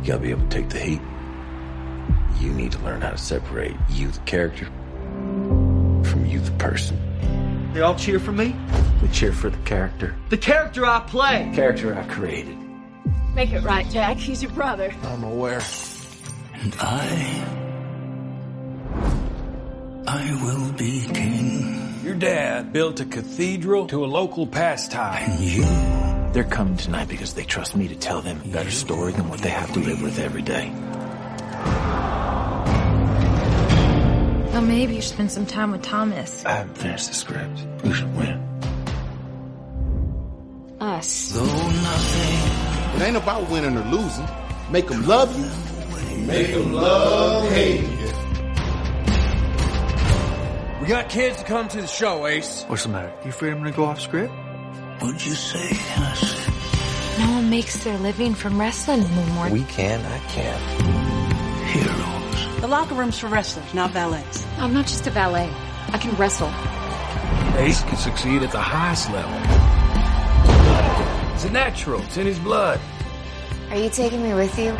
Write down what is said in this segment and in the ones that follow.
You gotta be able to take the heat. You need to learn how to separate you, the character, from you, the person. They all cheer for me? We cheer for the character. The character I play! Character I created. Make it right, Jack. He's your brother. I'm aware. And I. I will be king. Your dad built a cathedral to a local pastime. And you. They're coming tonight because they trust me to tell them a better story than what they have to live with every day. Well, maybe you should spend some time with Thomas. I haven't finished the script. Who should win? Us. Though nothing. It ain't about winning or losing. Make them love you. Make them love hate you. We got kids to come to the show, Ace. What's the matter? You afraid I'm gonna go off script? What'd you say, Hennessy? No one makes their living from wrestling anymore. We can, I can. Heroes. The locker room's for wrestlers, not valets. I'm not just a valet. I can wrestle. Ace can succeed at the highest level. It's a natural. It's in his blood. Are you taking me with you?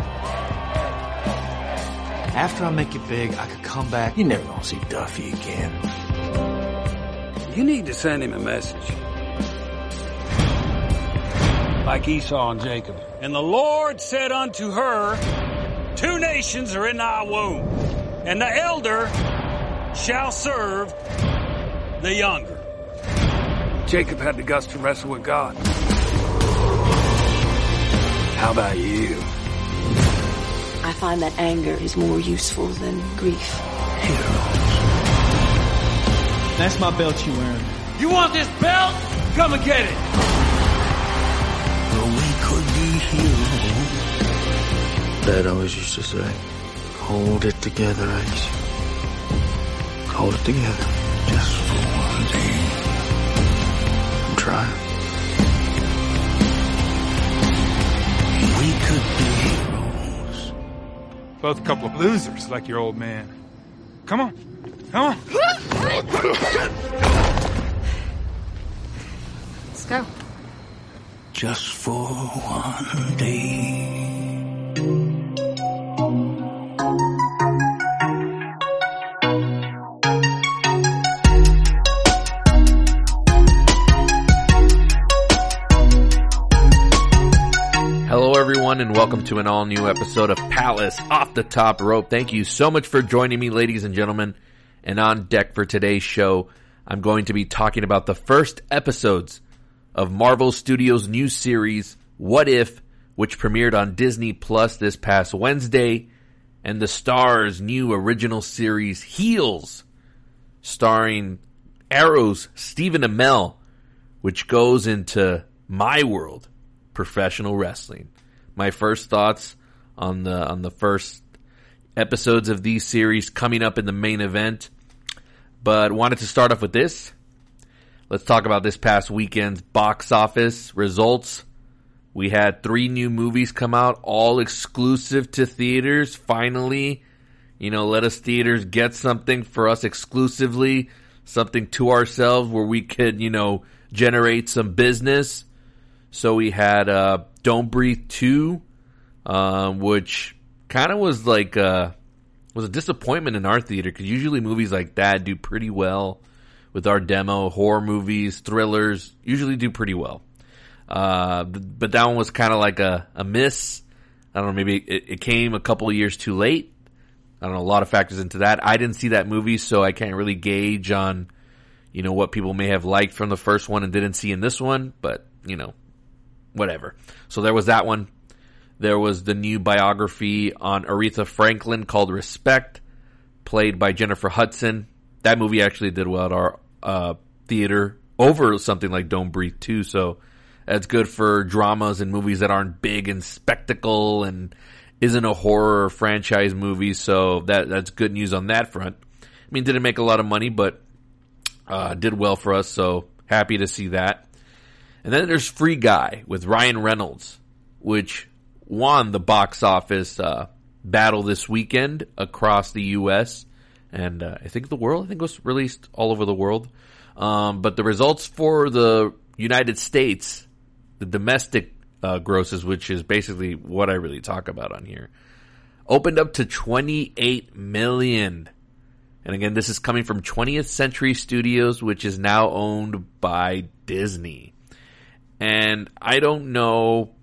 After I make it big, I could come back. You're never gonna see Duffy again. You need to send him a message. Like Esau and Jacob. And the Lord said unto her, Two nations are in thy womb, and the elder shall serve the younger. Jacob had the guts to wrestle with God. How about you? I find that anger is more useful than grief. That's my belt you wearing. You want this belt? Come and get it. Though we could be heroes. Dad always used to say, hold it together, Ace. Hold it together. Just for one day. I'm trying. We could be heroes. Both a couple of losers like your old man. Come on. Come on. Let's go. Just for one day. Hello, everyone, and welcome to an all new episode of Palace Off the Top Rope. Thank you so much for joining me, ladies and gentlemen. And on deck for today's show, I'm going to be talking about the first episodes of Marvel Studios' new series, What If, which premiered on Disney Plus this past Wednesday, and the Starz new original series, Heels, starring Arrow's Stephen Amell, which goes into my world professional wrestling. My first thoughts on the on the first episodes of these series coming up in the main event. But wanted to start off with this. Let's talk about this past weekend's box office results. We had three new movies come out, all exclusive to theaters. Finally, you know, let us theaters get something for us exclusively, something to ourselves where we could, you know, generate some business. So we had uh, Don't Breathe 2, uh, which kind of was like uh, was a disappointment in our theater because usually movies like that do pretty well with our demo. Horror movies, thrillers usually do pretty well. Uh, but that one was kind of like a, a miss. I don't know, maybe it, it came a couple of years too late. I don't know, a lot of factors into that. I didn't see that movie, so I can't really gauge on, you know, what people may have liked from the first one and didn't see in this one, but, you know, whatever. So there was that one. There was the new biography on Aretha Franklin called Respect, played by Jennifer Hudson. That movie actually did well at our uh, theater over something like Don't Breathe 2, so that's good for dramas and movies that aren't big and spectacle and isn't a horror franchise movie, so that that's good news on that front. I mean, didn't make a lot of money, but uh, did well for us, so happy to see that. And then there's Free Guy with Ryan Reynolds, which won the box office uh, battle this weekend across the U.S. and uh, I think the world. I think it was released all over the world. Um, but the results for the United States, the domestic uh, grosses, which is basically what I really talk about on here. Opened up to 28 million. And again, this is coming from 20th Century Studios, which is now owned by Disney. And I don't know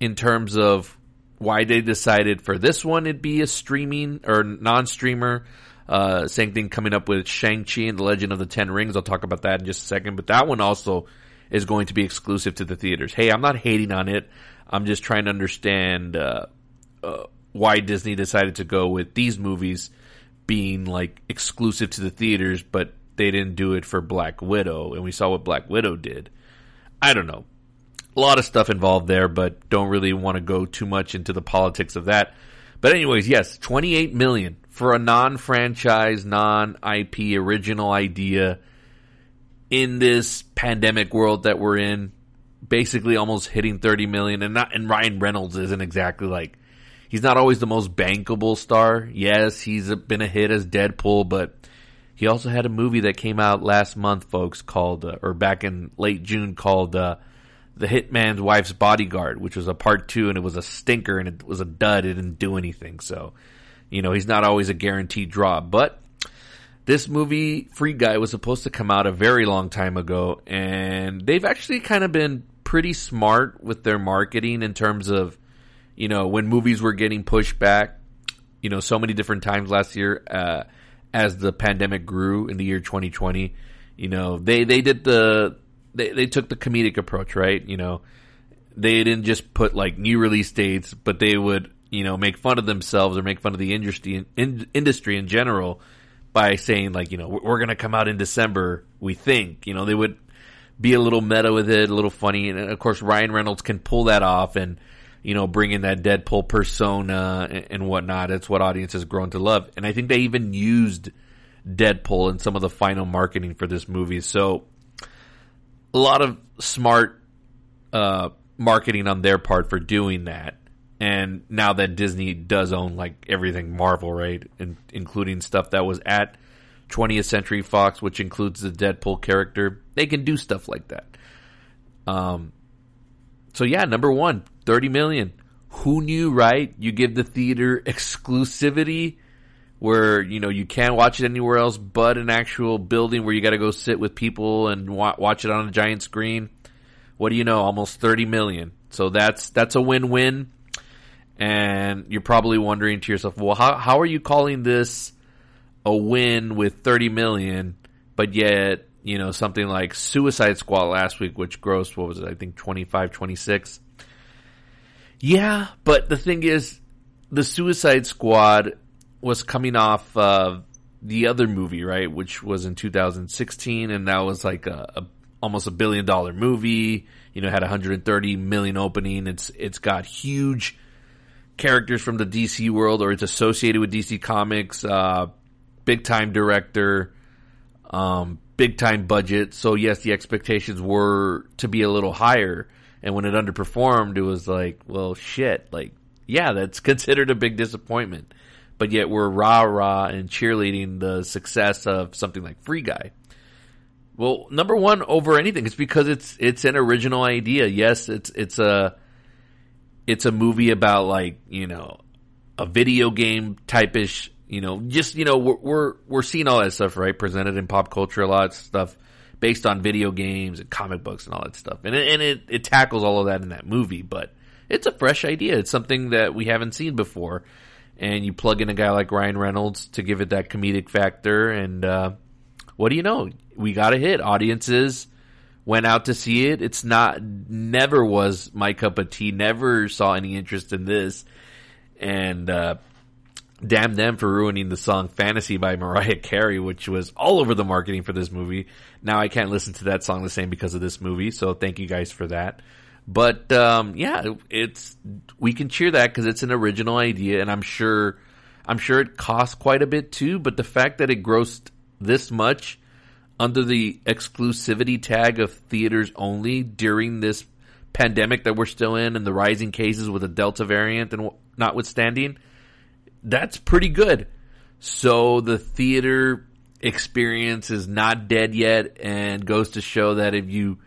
in terms of why they decided for this one it'd be a streaming or non-streamer. Uh, same thing coming up with Shang-Chi and the Legend of the Ten Rings. I'll talk about that in just a second. But that one also is going to be exclusive to the theaters. Hey, I'm not hating on it. I'm just trying to understand uh, uh, why Disney decided to go with these movies being like exclusive to the theaters, but they didn't do it for Black Widow, and we saw what Black Widow did. I don't know. A lot of stuff involved there, but don't really want to go too much into the politics of that. But anyways, yes, 28 million for a non-franchise, non-IP original idea in this pandemic world that we're in, basically almost hitting 30 million and not and Ryan Reynolds isn't exactly like he's not always the most bankable star. Yes, he's been a hit as Deadpool, but he also had a movie that came out last month, folks, called uh, or back in late June called uh, The Hitman's Wife's Bodyguard, which was a part 2 and it was a stinker and it was a dud, it didn't do anything. So, you know, he's not always a guaranteed draw, but this movie, Free Guy, was supposed to come out a very long time ago, and they've actually kind of been pretty smart with their marketing in terms of, you know, when movies were getting pushed back, you know, so many different times last year, uh, as the pandemic grew in the year 2020, you know, they, they did the, they, they took the comedic approach, right? You know, they didn't just put like new release dates, but they would, you know, make fun of themselves or make fun of the industry, in, industry in general by saying like, you know, we're going to come out in December. We think, you know, they would be a little meta with it, a little funny, and of course Ryan Reynolds can pull that off and you know bring in that Deadpool persona and, and whatnot. It's what audiences grown to love, and I think they even used Deadpool in some of the final marketing for this movie. So a lot of smart uh, marketing on their part for doing that. And now that Disney does own like everything Marvel, right, and including stuff that was at 20th Century Fox, which includes the Deadpool character, they can do stuff like that. Um, so yeah, number one, 30 million. Who knew, right? You give the theater exclusivity where, you know, you can't watch it anywhere else but an actual building where you got to go sit with people and wa- watch it on a giant screen. What do you know? Almost 30 million. So that's, that's a win-win and you're probably wondering to yourself, well, how, how are you calling this a win with 30 million, but yet, you know, something like Suicide Squad last week, which grossed, what was it, I think 25, 26? Yeah, but the thing is, the Suicide Squad was coming off uh, the other movie, right, which was in 2016, and that was like a, a almost a billion dollar movie. You know, had 130 million opening. It's it's got huge characters from the DC world or it's associated with DC Comics, uh, big time director, um, big time budget. So yes, the expectations were to be a little higher. And when it underperformed, it was like, well, shit. Like, yeah, that's considered a big disappointment. But yet we're rah rah and cheerleading the success of something like Free Guy. Well, number one over anything, it's because it's it's an original idea. Yes, it's it's a it's a movie about like you know a video game type ish you know just you know we're, we're we're seeing all that stuff right presented in pop culture a lot of stuff based on video games and comic books and all that stuff. And it, and it, it tackles all of that in that movie but it's a fresh idea. It's something that we haven't seen before. And you plug in a guy like Ryan Reynolds to give it that comedic factor and uh, what do you know? We got a hit. Audiences went out to see it. It's not, never was my cup of tea, never saw any interest in this. And, uh, damn them for ruining the song Fantasy by Mariah Carey, which was all over the marketing for this movie. Now I can't listen to that song the same because of this movie, so thank you guys for that. But, um, yeah, it's, we can cheer that because it's an original idea and I'm sure, I'm sure it costs quite a bit too, but the fact that it grossed this much under the exclusivity tag of theaters only during this pandemic that we're still in and the rising cases with the Delta variant and notwithstanding, that's pretty good. So the theater experience is not dead yet and goes to show that if you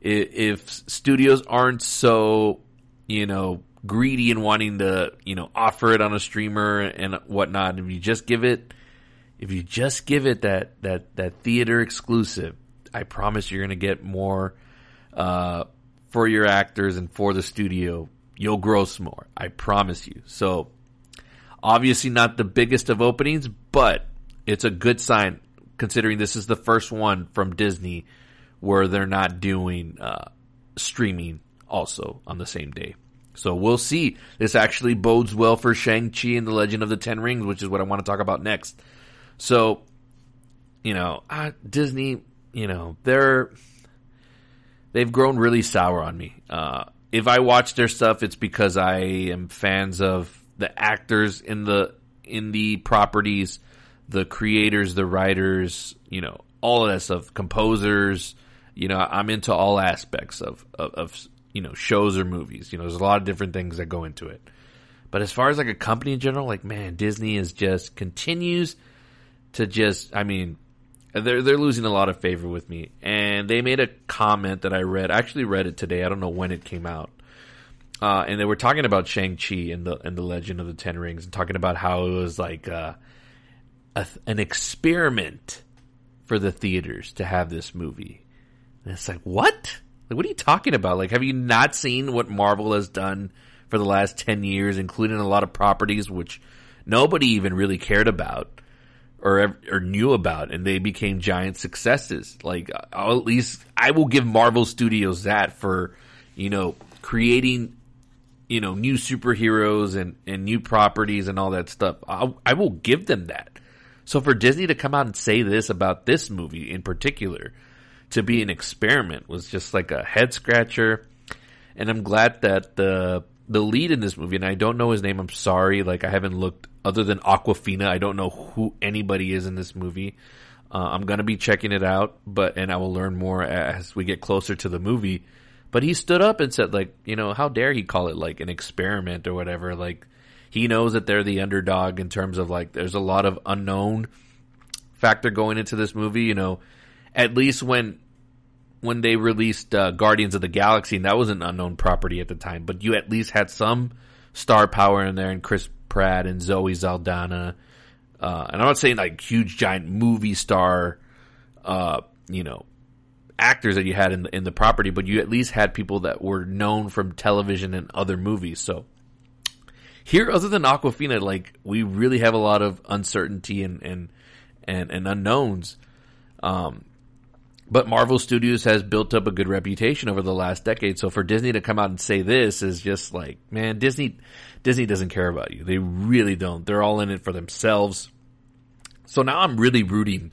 if studios aren't so, you know, greedy and wanting to, you know, offer it on a streamer and whatnot, if you just give it, if you just give it that, that, that theater exclusive, I promise you're going to get more, uh, for your actors and for the studio. You'll gross more. I promise you. So, obviously not the biggest of openings, but it's a good sign considering this is the first one from Disney where they're not doing uh, streaming also on the same day. So we'll see. This actually bodes well for Shang-Chi and the Legend of the Ten Rings, which is what I want to talk about next. So, you know, uh, Disney, you know, they're, they've grown really sour on me. Uh, if I watch their stuff, it's because I am fans of the actors in the, in the properties, the creators, the writers, you know, all of that stuff, composers, you know, I'm into all aspects of, of, of, you know, shows or movies. You know, there's a lot of different things that go into it. But as far as like a company in general, like man, Disney is just continues to just, I mean, they're they're losing a lot of favor with me. And they made a comment that I read. I actually read it today. I don't know when it came out. Uh, and they were talking about Shang Chi and the and the Legend of the Ten Rings, and talking about how it was like uh, a, an experiment for the theaters to have this movie. And it's like, what? Like, what are you talking about? Like, have you not seen what Marvel has done for the last 10 years, including a lot of properties which nobody even really cared about or, or knew about and they became giant successes? Like, I'll at least, I will give Marvel Studios that for, you know, creating, you know, new superheroes and, and new properties and all that stuff. I'll, I will give them that. So for Disney to come out and say this about this movie in particular, to be an experiment was just like a head scratcher. And I'm glad that the the lead in this movie, and I don't know his name. I'm sorry, like I haven't looked other than Awkwafina. I don't know who anybody is in this movie. Uh, I'm gonna be checking it out, but and I will learn more as we get closer to the movie. But he stood up and said, like, you know, how dare he call it like an experiment or whatever? Like, he knows that they're the underdog in terms of like, there's a lot of unknown factor going into this movie. You know, at least when when they released uh, Guardians of the Galaxy, and that was an unknown property at the time, but you at least had some star power in there, and Chris Pratt and Zoe Saldana. Uh, and I'm not saying like huge giant movie star, uh, you know, actors that you had in the, in the property, but you at least had people that were known from television and other movies. So here, other than Awkwafina, like we really have a lot of uncertainty and and and, and unknowns. Um, but Marvel Studios has built up a good reputation over the last decade. So for Disney to come out and say this is just like, man, Disney, Disney doesn't care about you. They really don't. They're all in it for themselves. So now I'm really rooting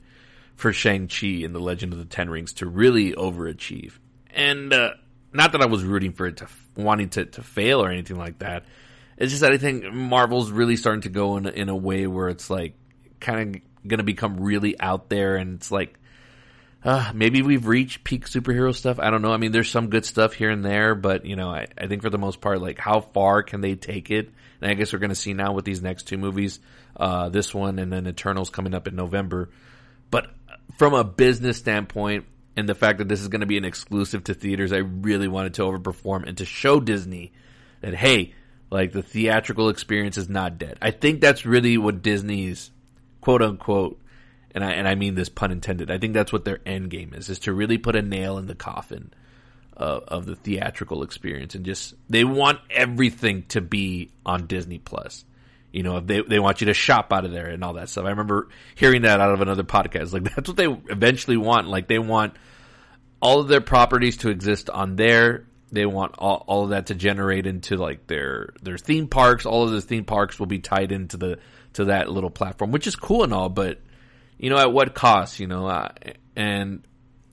for Shang-Chi and the Legend of the Ten Rings to really overachieve. And, uh, not that I was rooting for it to, wanting to, to fail or anything like that. It's just that I think Marvel's really starting to go in, in a way where it's like kind of going to become really out there and it's like, uh, maybe we've reached peak superhero stuff. I don't know. I mean, there's some good stuff here and there, but you know, I, I think for the most part, like how far can they take it? And I guess we're going to see now with these next two movies, uh, this one and then Eternals coming up in November. But from a business standpoint and the fact that this is going to be an exclusive to theaters, I really wanted to overperform and to show Disney that, hey, like the theatrical experience is not dead. I think that's really what Disney's quote unquote and I and I mean this pun intended. I think that's what their end game is: is to really put a nail in the coffin of, of the theatrical experience, and just they want everything to be on Disney Plus. You know, they they want you to shop out of there and all that stuff. I remember hearing that out of another podcast. Like that's what they eventually want. Like they want all of their properties to exist on there. They want all, all of that to generate into like their their theme parks. All of the theme parks will be tied into the to that little platform, which is cool and all, but you know, at what cost, you know, uh, and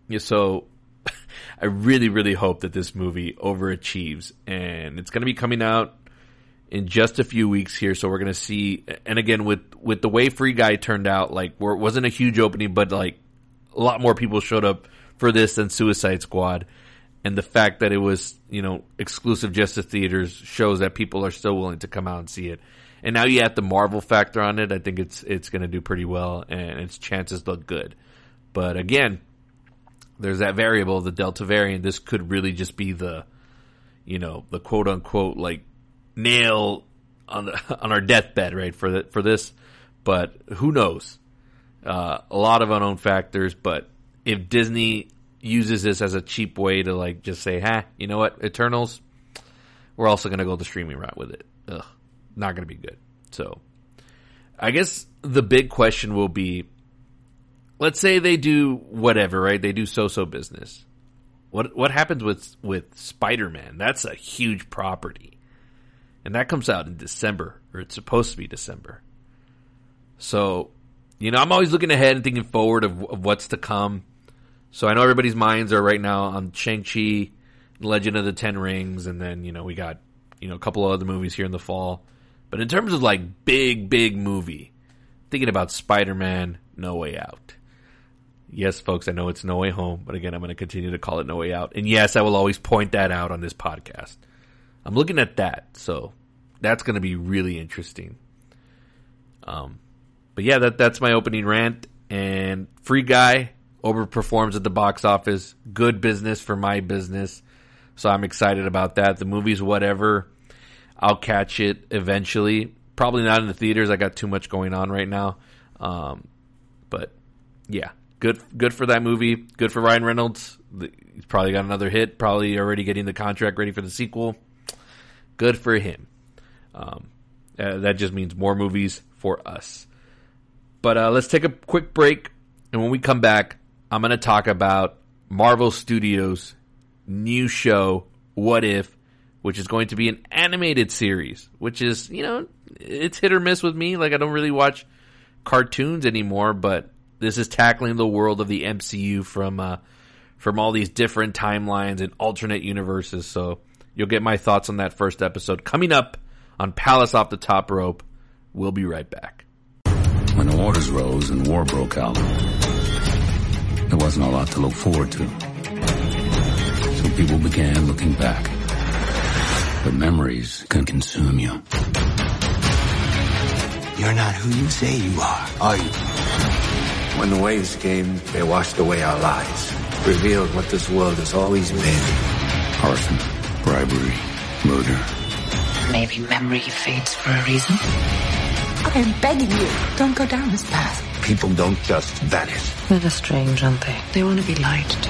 yeah, so I really, really hope that this movie overachieves and it's going to be coming out in just a few weeks here. So we're going to see, and again, with, with the way Free Guy turned out, like, where it wasn't a huge opening, but like a lot more people showed up for this than Suicide Squad. And the fact that it was, you know, exclusive just to theaters shows that people are still willing to come out and see it and now you add the Marvel factor on it. I think it's it's going to do pretty well, and its chances look good. But again, there's that variable, the Delta variant. This could really just be the, you know, the quote unquote like nail on the, on our deathbed, right? For the, for this, but who knows? Uh, a lot of unknown factors, but if Disney uses this as a cheap way to like just say, "Ha, you know what, Eternals, we're also going to go the streaming route with it." Ugh, not going to be good. So, I guess the big question will be let's say they do whatever, right? They do so-so business. What what happens with with Spider-Man? That's a huge property. And that comes out in December, or it's supposed to be December. So, you know, I'm always looking ahead and thinking forward of, of what's to come. So I know everybody's minds are right now on Shang-Chi, Legend of the Ten Rings, and then, you know, we got, you know, a couple of other movies here in the fall. But in terms of like big, big movie, thinking about Spider-Man, No Way Out. Yes, folks, I know it's No Way Home, but again, I'm going to continue to call it No Way Out. And yes, I will always point that out on this podcast. I'm looking at that, so that's going to be really interesting. Um, but yeah, that that's my opening rant. And Free Guy overperforms at the box office. Good business for my business, so I'm excited about that. The movie's whatever. I'll catch it eventually. Probably not in the theaters. I got too much going on right now. Um, but yeah, good good for that movie. Good for Ryan Reynolds. He's probably got another hit. Probably already getting the contract ready for the sequel. Good for him. Um, uh, that just means more movies for us. But uh, let's take a quick break, and when we come back, I'm going to talk about Marvel Studios' new show, What If, which is going to be an animated series, which is, you know, it's hit or miss with me. Like, I don't really watch cartoons anymore, but this is tackling the world of the MCU from uh, from all these different timelines and alternate universes. So you'll get my thoughts on that first episode coming up on Palace Off the Top Rope. We'll be right back. When the waters rose and war broke out, there wasn't a lot to look forward to. So people began looking back. But memories can consume you. You're not who you say you are, are you? When the waves came, they washed away our lies, revealed what this world has always been. Arson, bribery, murder. Maybe memory fades for a reason. I am begging you, don't go down this path. People don't just vanish. They're strange, aren't they? They want to be lied to.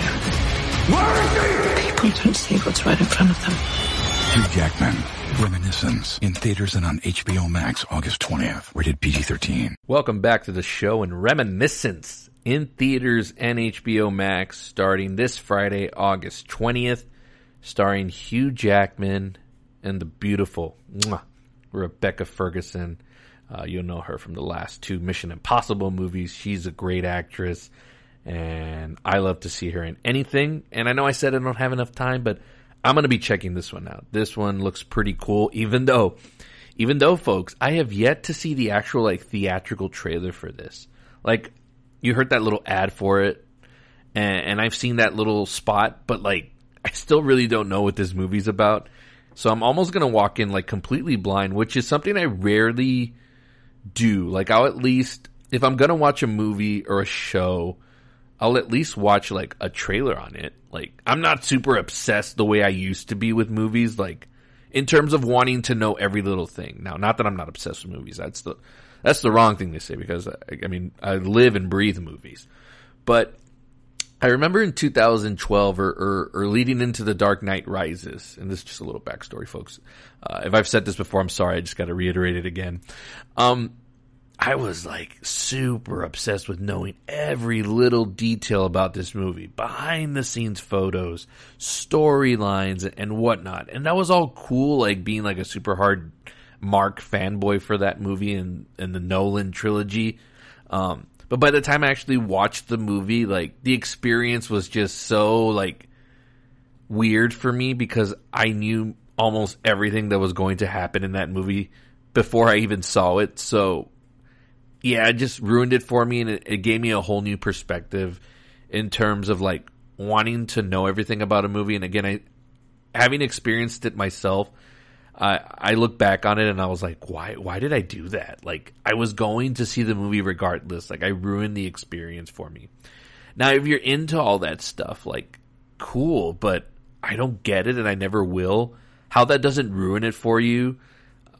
Where is he? People don't see what's right in front of them. Hugh Jackman, Reminiscence in theaters and on HBO Max August 20th. Rated PG-13. Welcome back to the show and Reminiscence in theaters and HBO Max starting this Friday, August 20th, starring Hugh Jackman and the beautiful mwah, Rebecca Ferguson. Uh, you'll know her from the last two Mission Impossible movies. She's a great actress, and I love to see her in anything. And I know I said I don't have enough time, but I'm going to be checking this one out. This one looks pretty cool, even though, even though, folks, I have yet to see the actual like theatrical trailer for this. Like, you heard that little ad for it, and, and I've seen that little spot, but like, I still really don't know what this movie's about. So I'm almost going to walk in like completely blind, which is something I rarely do. Like, I'll at least, if I'm going to watch a movie or a show, I'll at least watch like a trailer on it. Like I'm not super obsessed the way I used to be with movies like in terms of wanting to know every little thing. Now, not that I'm not obsessed with movies. That's the that's the wrong thing to say because I, I mean, I live and breathe movies. But I remember in 2012 or, or, or, leading into The Dark Knight Rises, and this is just a little backstory, folks. Uh, if I've said this before, I'm sorry. I just got to reiterate it again. Um, I was like super obsessed with knowing every little detail about this movie, behind the scenes photos, storylines, and whatnot. And that was all cool, like being like a super hard Mark fanboy for that movie and, and the Nolan trilogy. Um, but by the time I actually watched the movie, like the experience was just so like weird for me because I knew almost everything that was going to happen in that movie before I even saw it. So yeah, it just ruined it for me and it, it gave me a whole new perspective in terms of like wanting to know everything about a movie. And again, I, having experienced it myself, I I look back on it and I was like, why, why did I do that? Like I was going to see the movie regardless. Like I ruined the experience for me. Now, if you're into all that stuff, like, cool, but I don't get it and I never will. How that doesn't ruin it for you,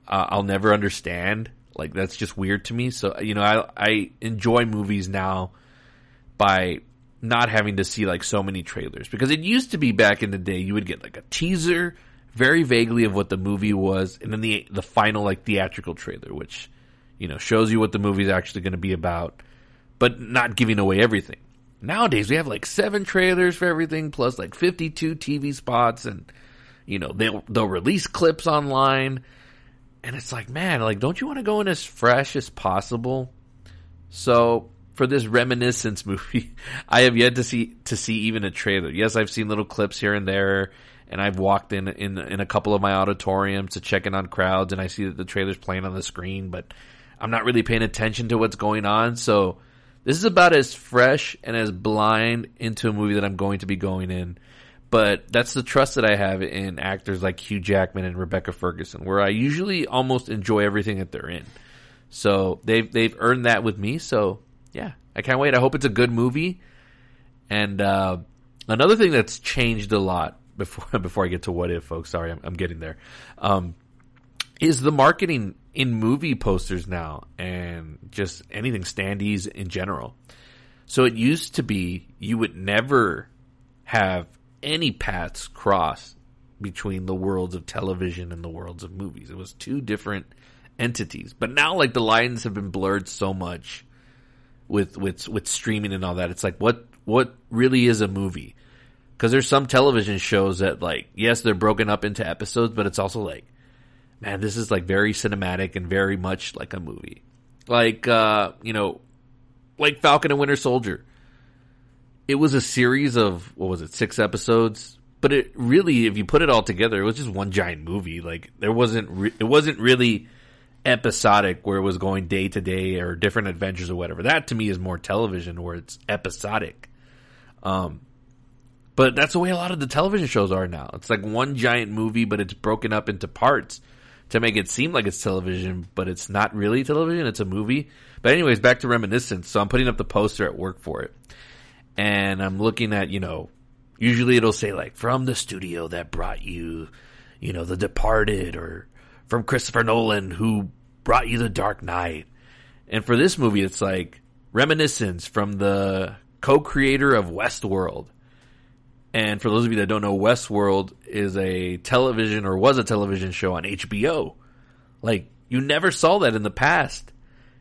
uh, I'll never understand. Like, that's just weird to me. So, you know, I, I enjoy movies now by not having to see like so many trailers. Because it used to be back in the day you would get like a teaser very vaguely of what the movie was and then the the final like theatrical trailer which you know shows you what the movie is actually going to be about but not giving away everything. Nowadays we have like seven trailers for everything plus like 52 TV spots and you know they'll they'll release clips online and it's like man like don't you want to go in as fresh as possible so for this reminiscence movie, I have yet to see to see even a trailer. Yes, I've seen little clips here and there, and I've walked in in in a couple of my auditoriums to check in on crowds, and I see that the trailer's playing on the screen, but I'm not really paying attention to what's going on. So this is about as fresh and as blind into a movie that I'm going to be going in. But that's the trust that I have in actors like Hugh Jackman and Rebecca Ferguson, where I usually almost enjoy everything that they're in. So they've they've earned that with me. So yeah, I can't wait. I hope it's a good movie. And uh, another thing that's changed a lot before before I get to what if, folks. Sorry, I'm, I'm getting there. Um, is the marketing in movie posters now and just anything standees in general. So it used to be you would never have any paths cross between the worlds of television and the worlds of movies. It was two different entities. But now like the lines have been blurred so much with with with streaming and all that. It's like what what really is a movie? Because there's some television shows that like yes they're broken up into episodes, but it's also like man this is like very cinematic and very much like a movie. Like uh, you know, like Falcon and Winter Soldier. It was a series of what was it six episodes, but it really if you put it all together, it was just one giant movie. Like there wasn't re- it wasn't really episodic where it was going day to day or different adventures or whatever. That to me is more television where it's episodic. Um, but that's the way a lot of the television shows are now. It's like one giant movie, but it's broken up into parts to make it seem like it's television, but it's not really television. It's a movie. But anyways, back to reminiscence. So I'm putting up the poster at work for it, and I'm looking at you know, usually it'll say like from the studio that brought you, you know, The Departed or from Christopher Nolan who brought you The Dark Knight. And for this movie, it's like reminiscence from the co-creator of Westworld. And for those of you that don't know, Westworld is a television or was a television show on HBO. Like you never saw that in the past.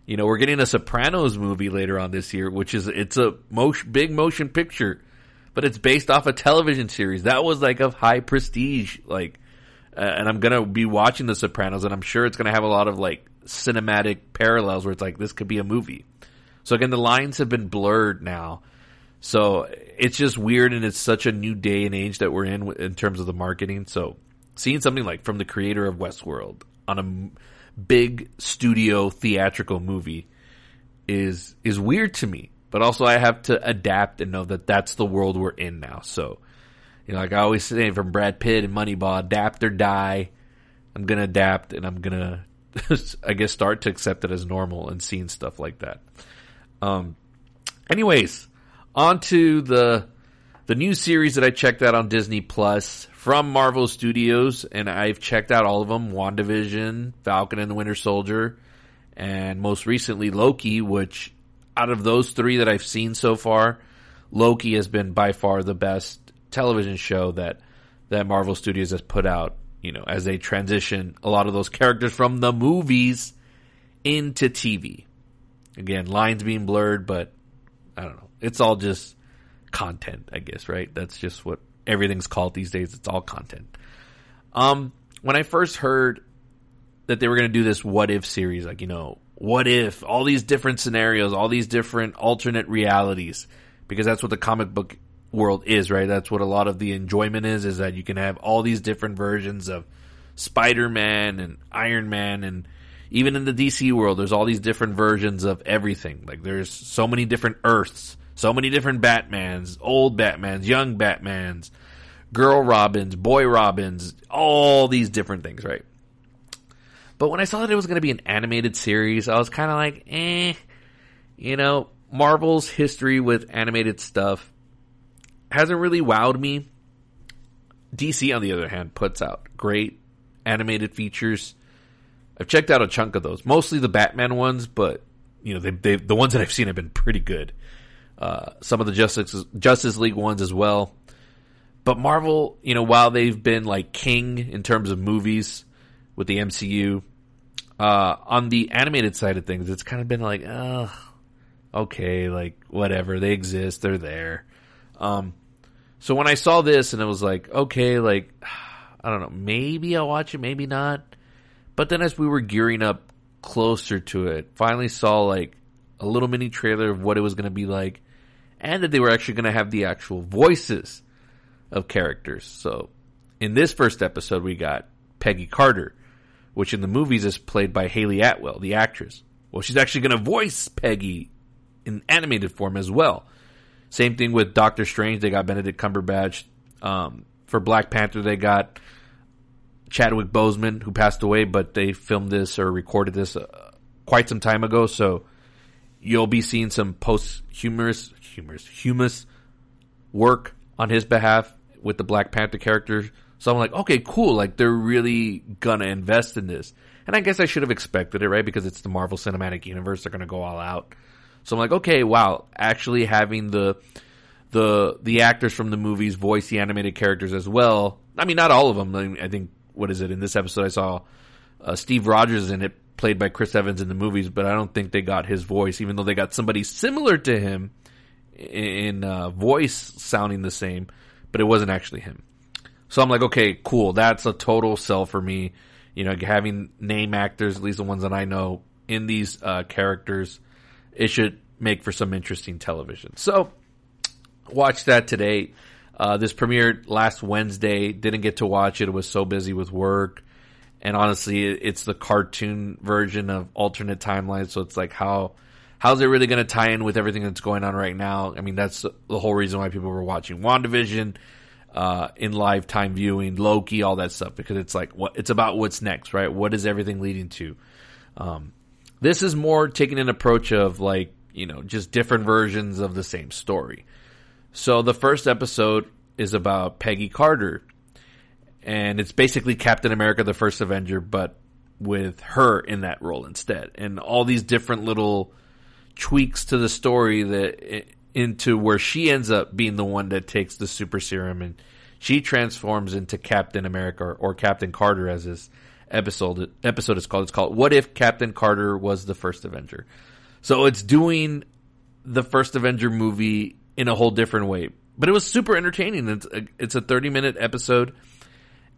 You know, we're getting a Sopranos movie later on this year, which is it's a motion, big motion picture, but it's based off a television series that was like of high prestige. Like uh, and I'm gonna be watching The Sopranos, and I'm sure it's gonna have a lot of like cinematic parallels where it's like this could be a movie. So again, the lines have been blurred now, so it's just weird, and it's such a new day and age that we're in in terms of the marketing. So seeing something like from the creator of Westworld on a big studio theatrical movie is is weird to me. But also, I have to adapt and know that that's the world we're in now. So you know, like I always say from Brad Pitt and Moneyball, adapt or die. I'm gonna adapt, and I'm gonna, I guess, start to accept it as normal and seeing stuff like that. Um, anyways, on to the the new series that I checked out on Disney Plus from Marvel Studios, and I've checked out all of them: WandaVision, Falcon and the Winter Soldier, and most recently Loki. Which, out of those three that I've seen so far, Loki has been by far the best television show that that Marvel Studios has put out, you know, as they transition a lot of those characters from the movies into TV. Again, lines being blurred, but I don't know. It's all just content, I guess, right? That's just what everything's called these days. It's all content. Um, when I first heard that they were going to do this what if series, like, you know, what if all these different scenarios, all these different alternate realities, because that's what the comic book world is, right? That's what a lot of the enjoyment is, is that you can have all these different versions of Spider-Man and Iron Man and even in the DC world, there's all these different versions of everything. Like there's so many different Earths, so many different Batmans, old Batmans, young Batmans, girl Robins, boy Robins, all these different things, right? But when I saw that it was going to be an animated series, I was kind of like, eh, you know, Marvel's history with animated stuff hasn't really wowed me. DC, on the other hand, puts out great animated features. I've checked out a chunk of those, mostly the Batman ones, but you know, they, they the ones that I've seen have been pretty good. Uh, some of the Justice Justice League ones as well. But Marvel, you know, while they've been like king in terms of movies with the MCU, uh, on the animated side of things, it's kind of been like, oh, okay, like whatever, they exist, they're there. Um, so when I saw this and it was like, okay, like I don't know, maybe I'll watch it, maybe not. But then as we were gearing up closer to it, finally saw like a little mini trailer of what it was going to be like, and that they were actually going to have the actual voices of characters. So in this first episode, we got Peggy Carter, which in the movies is played by Hayley Atwell, the actress. Well, she's actually going to voice Peggy in animated form as well. Same thing with Doctor Strange. They got Benedict Cumberbatch. Um, for Black Panther, they got Chadwick Boseman, who passed away, but they filmed this or recorded this uh, quite some time ago. So you'll be seeing some post humorous, humorous, humorous work on his behalf with the Black Panther character. So I'm like, okay, cool. Like they're really gonna invest in this. And I guess I should have expected it, right? Because it's the Marvel Cinematic Universe. They're gonna go all out. So I'm like, okay, wow, actually having the the the actors from the movies voice the animated characters as well. I mean, not all of them. I think what is it in this episode? I saw uh, Steve Rogers in it, played by Chris Evans in the movies, but I don't think they got his voice, even though they got somebody similar to him in uh, voice sounding the same, but it wasn't actually him. So I'm like, okay, cool. That's a total sell for me. You know, having name actors, at least the ones that I know, in these uh, characters it should make for some interesting television. So, watch that today. Uh, this premiered last Wednesday. Didn't get to watch it. Was so busy with work. And honestly, it's the cartoon version of alternate timelines. So it's like, how, how's it really going to tie in with everything that's going on right now? I mean, that's the whole reason why people were watching WandaVision, uh, in live time viewing, Loki, all that stuff, because it's like, what, it's about what's next, right? What is everything leading to? Um, this is more taking an approach of like, you know, just different versions of the same story. So the first episode is about Peggy Carter. And it's basically Captain America the First Avenger, but with her in that role instead. And all these different little tweaks to the story that into where she ends up being the one that takes the super serum and she transforms into Captain America or, or Captain Carter as this episode episode is called. It's called "What If Captain Carter Was the First Avenger." So it's doing the first Avenger movie in a whole different way, but it was super entertaining. It's a, it's a thirty minute episode,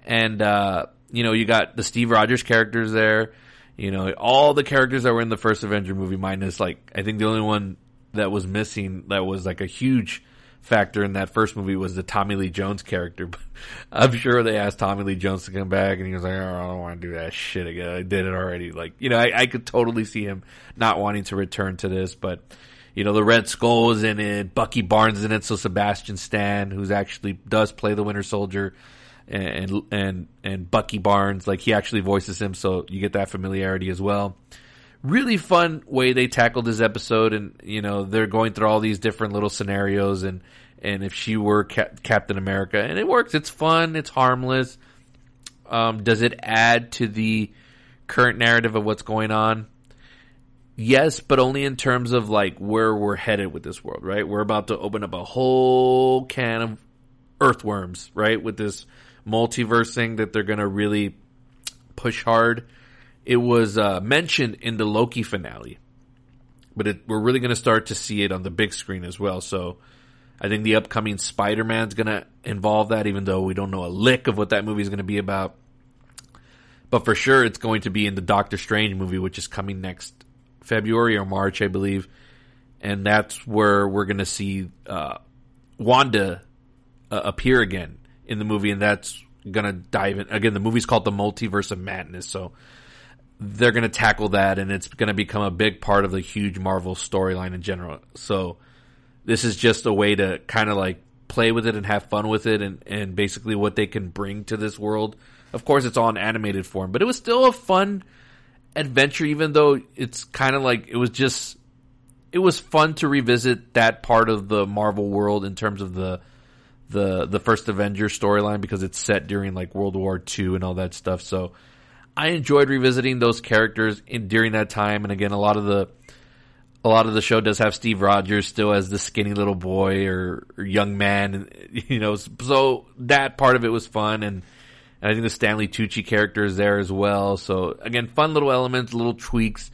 and uh, you know you got the Steve Rogers characters there. You know all the characters that were in the first Avenger movie, minus like I think the only one that was missing that was like a huge factor in that first movie was the Tommy Lee Jones character. I'm sure they asked Tommy Lee Jones to come back, and he was like, oh, "I don't want to do that shit again. I did it already." Like, you know, I, I could totally see him not wanting to return to this, but you know, the Red Skull is in it, Bucky Barnes is in it, so Sebastian Stan, who's actually does play the Winter Soldier, and and and Bucky Barnes, like he actually voices him, so you get that familiarity as well really fun way they tackled this episode, and you know they're going through all these different little scenarios, and and if she were Cap- Captain America, and it works. It's fun. It's harmless. Um, does it add to the current narrative of what's going on? Yes, but only in terms of like where we're headed with this world, right? We're about to open up a whole can of earthworms, right? With this multiverse thing that they're going to really push hard it was uh, mentioned in the Loki finale, but it, we're really going to start to see it on the big screen as well. So I think the upcoming Spider Man's going to involve that, even though we don't know a lick of what that movie is going to be about. But for sure, it's going to be in the Doctor Strange movie, which is coming next February or March, I believe. And that's where we're going to see uh, Wanda uh, appear again in the movie, and that's to dive in. Again, the movie's called The Multiverse of Madness, so they're to tackle that and it's to become a big part of the huge Marvel storyline in general. So this is just a way to kind of like play with it and have fun with it and, and basically what they can bring to this world. Of course, it's all in animated form, but it was still a fun adventure, even though it's kind of like it was just it was fun to revisit that part of the Marvel world in terms of the the the first Avenger storyline because it's set during like World War II and all that stuff. So I enjoyed revisiting those characters in during that time. And again, a lot of the a lot of the show does have Steve Rogers still as the skinny little boy or, or young man, you know. So that part of it was fun, and, and I think the Stanley Tucci character is there as well. So again, fun little elements, little tweaks,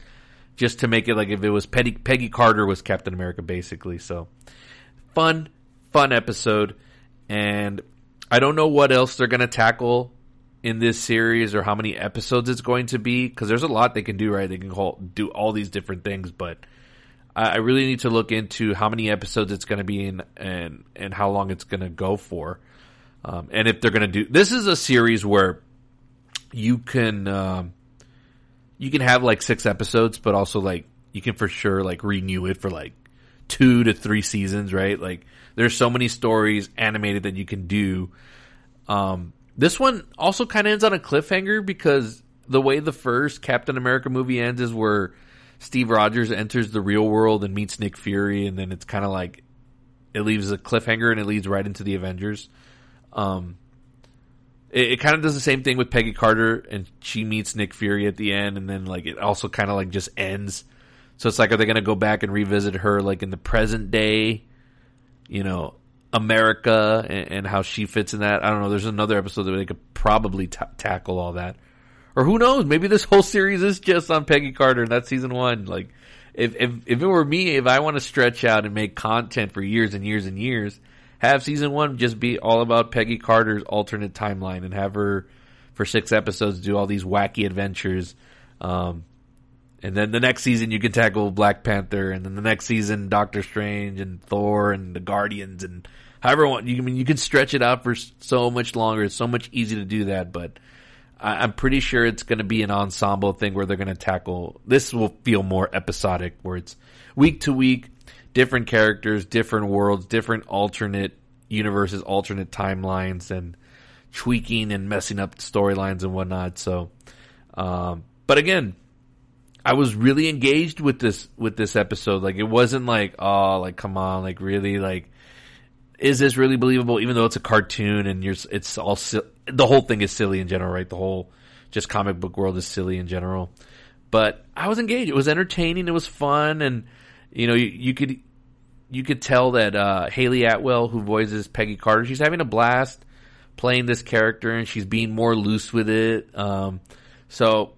just to make it like if it was Peggy, Peggy Carter was Captain America, basically. So fun, fun episode, and I don't know what else they're gonna tackle in this series or how many episodes it's going to be because there's a lot they can do. Right, they can call, do all these different things, but I really need to look into how many episodes it's going to be in and and how long it's going to go for, um, and if they're going to do. This is a series where you can um, you can have like six episodes, but also like you can for sure like renew it for like two to three seasons, right? Like there's so many stories animated that you can do. Um, this one also kind of ends on a cliffhanger because the way the first Captain America movie ends is where Steve Rogers enters the real world and meets Nick Fury, and then it's kind of like it leaves a cliffhanger and it leads right into the Avengers. Um, it, it kind of does the same thing with Peggy Carter, and she meets Nick Fury at the end, and then like it also kind of like just ends. So it's like, are they going to go back and revisit her like in the present day, you know, America and, and how she fits in that? I don't know. There's another episode that they could probably t- tackle all that. Or who knows? Maybe this whole series is just on Peggy Carter and that's season one. Like, if, if, if it were me, if I want to stretch out and make content for years and years and years, have season one just be all about Peggy Carter's alternate timeline and have her for six episodes do all these wacky adventures. Um, and then the next season you can tackle Black Panther, and then the next season Doctor Strange and Thor and the Guardians and however you I mean you can stretch it out for so much longer. It's so much easier to do that, but I, am pretty sure it's going to be an ensemble thing where they're going to tackle. This will feel more episodic, where it's week to week, different characters, different worlds, different alternate universes, alternate timelines, and tweaking and messing up storylines and whatnot. So, um, but again, I was really engaged with this with this episode. Like it wasn't like, oh, like come on, like really, like is this really believable? Even though it's a cartoon and you're, it's all the whole thing is silly in general, right? The whole just comic book world is silly in general. But I was engaged. It was entertaining. It was fun, and you know, you, you could you could tell that uh, Hayley Atwell, who voices Peggy Carter, she's having a blast playing this character, and she's being more loose with it. Um, so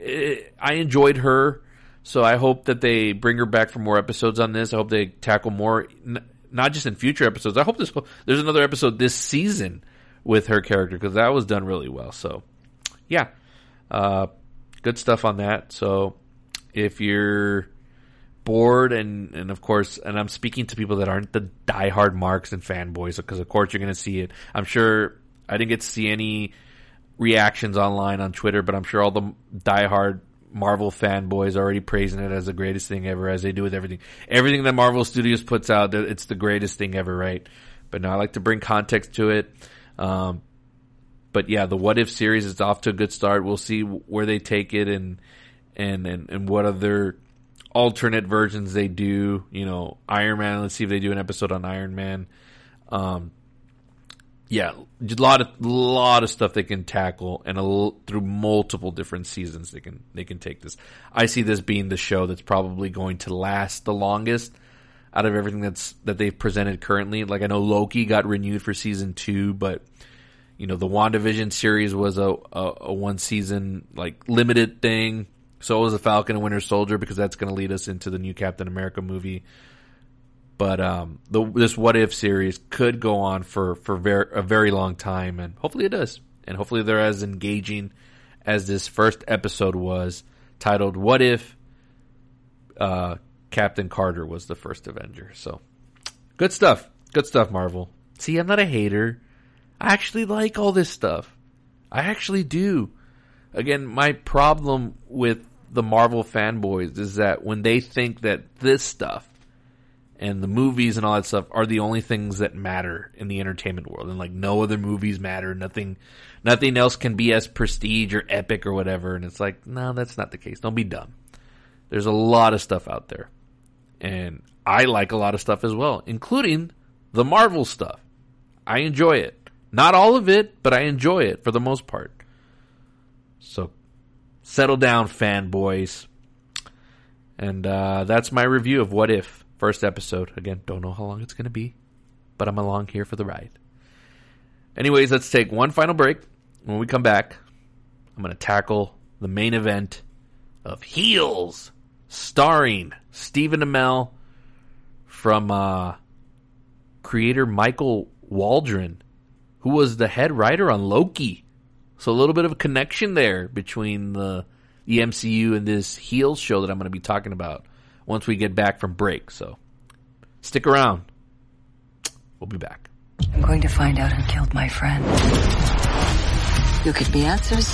I enjoyed her. So I hope that they bring her back for more episodes on this. I hope they tackle more not just in future episodes. I hope this there's another episode this season with her character because that was done really well. So, yeah, uh, good stuff on that. So, if you're bored and and of course, and I'm speaking to people that aren't the diehard marks and fanboys because of course you're going to see it. I'm sure I didn't get to see any reactions online on Twitter, but I'm sure all the diehard Marvel fanboys already praising it as the greatest thing ever, as they do with everything. Everything that Marvel Studios puts out, it's the greatest thing ever, right? But now I like to bring context to it. Um, but yeah, the What If series is off to a good start. We'll see where they take it and and and, and what other alternate versions they do. You know, Iron Man. Let's see if they do an episode on Iron Man. Um, yeah, a lot of lot of stuff they can tackle, and a, through multiple different seasons they can they can take this. I see this being the show that's probably going to last the longest out of everything that's that they've presented currently. Like I know Loki got renewed for season two, but you know the WandaVision series was a, a, a one season like limited thing. So was the Falcon and Winter Soldier because that's going to lead us into the new Captain America movie. But um, the, this what if series could go on for for ver- a very long time, and hopefully it does, and hopefully they're as engaging as this first episode was, titled "What If uh, Captain Carter was the first Avenger." So, good stuff, good stuff, Marvel. See, I'm not a hater. I actually like all this stuff. I actually do. Again, my problem with the Marvel fanboys is that when they think that this stuff and the movies and all that stuff are the only things that matter in the entertainment world and like no other movies matter nothing nothing else can be as prestige or epic or whatever and it's like no that's not the case don't be dumb there's a lot of stuff out there and I like a lot of stuff as well, including the Marvel stuff. I enjoy it. Not all of it, but I enjoy it for the most part. So settle down, fanboys. And uh, that's my review of What If, first episode. Again, don't know how long it's going to be, but I'm along here for the ride. Anyways, let's take one final break. When we come back, I'm going to tackle the main event of Heels, starring Stephen Amell from uh, creator Michael Waldron, who was the head writer on Loki. So a little bit of a connection there between the the MCU and this Heels show that I'm going to be talking about once we get back from break. So stick around. We'll be back. I'm going to find out who killed my friend. You give me answers,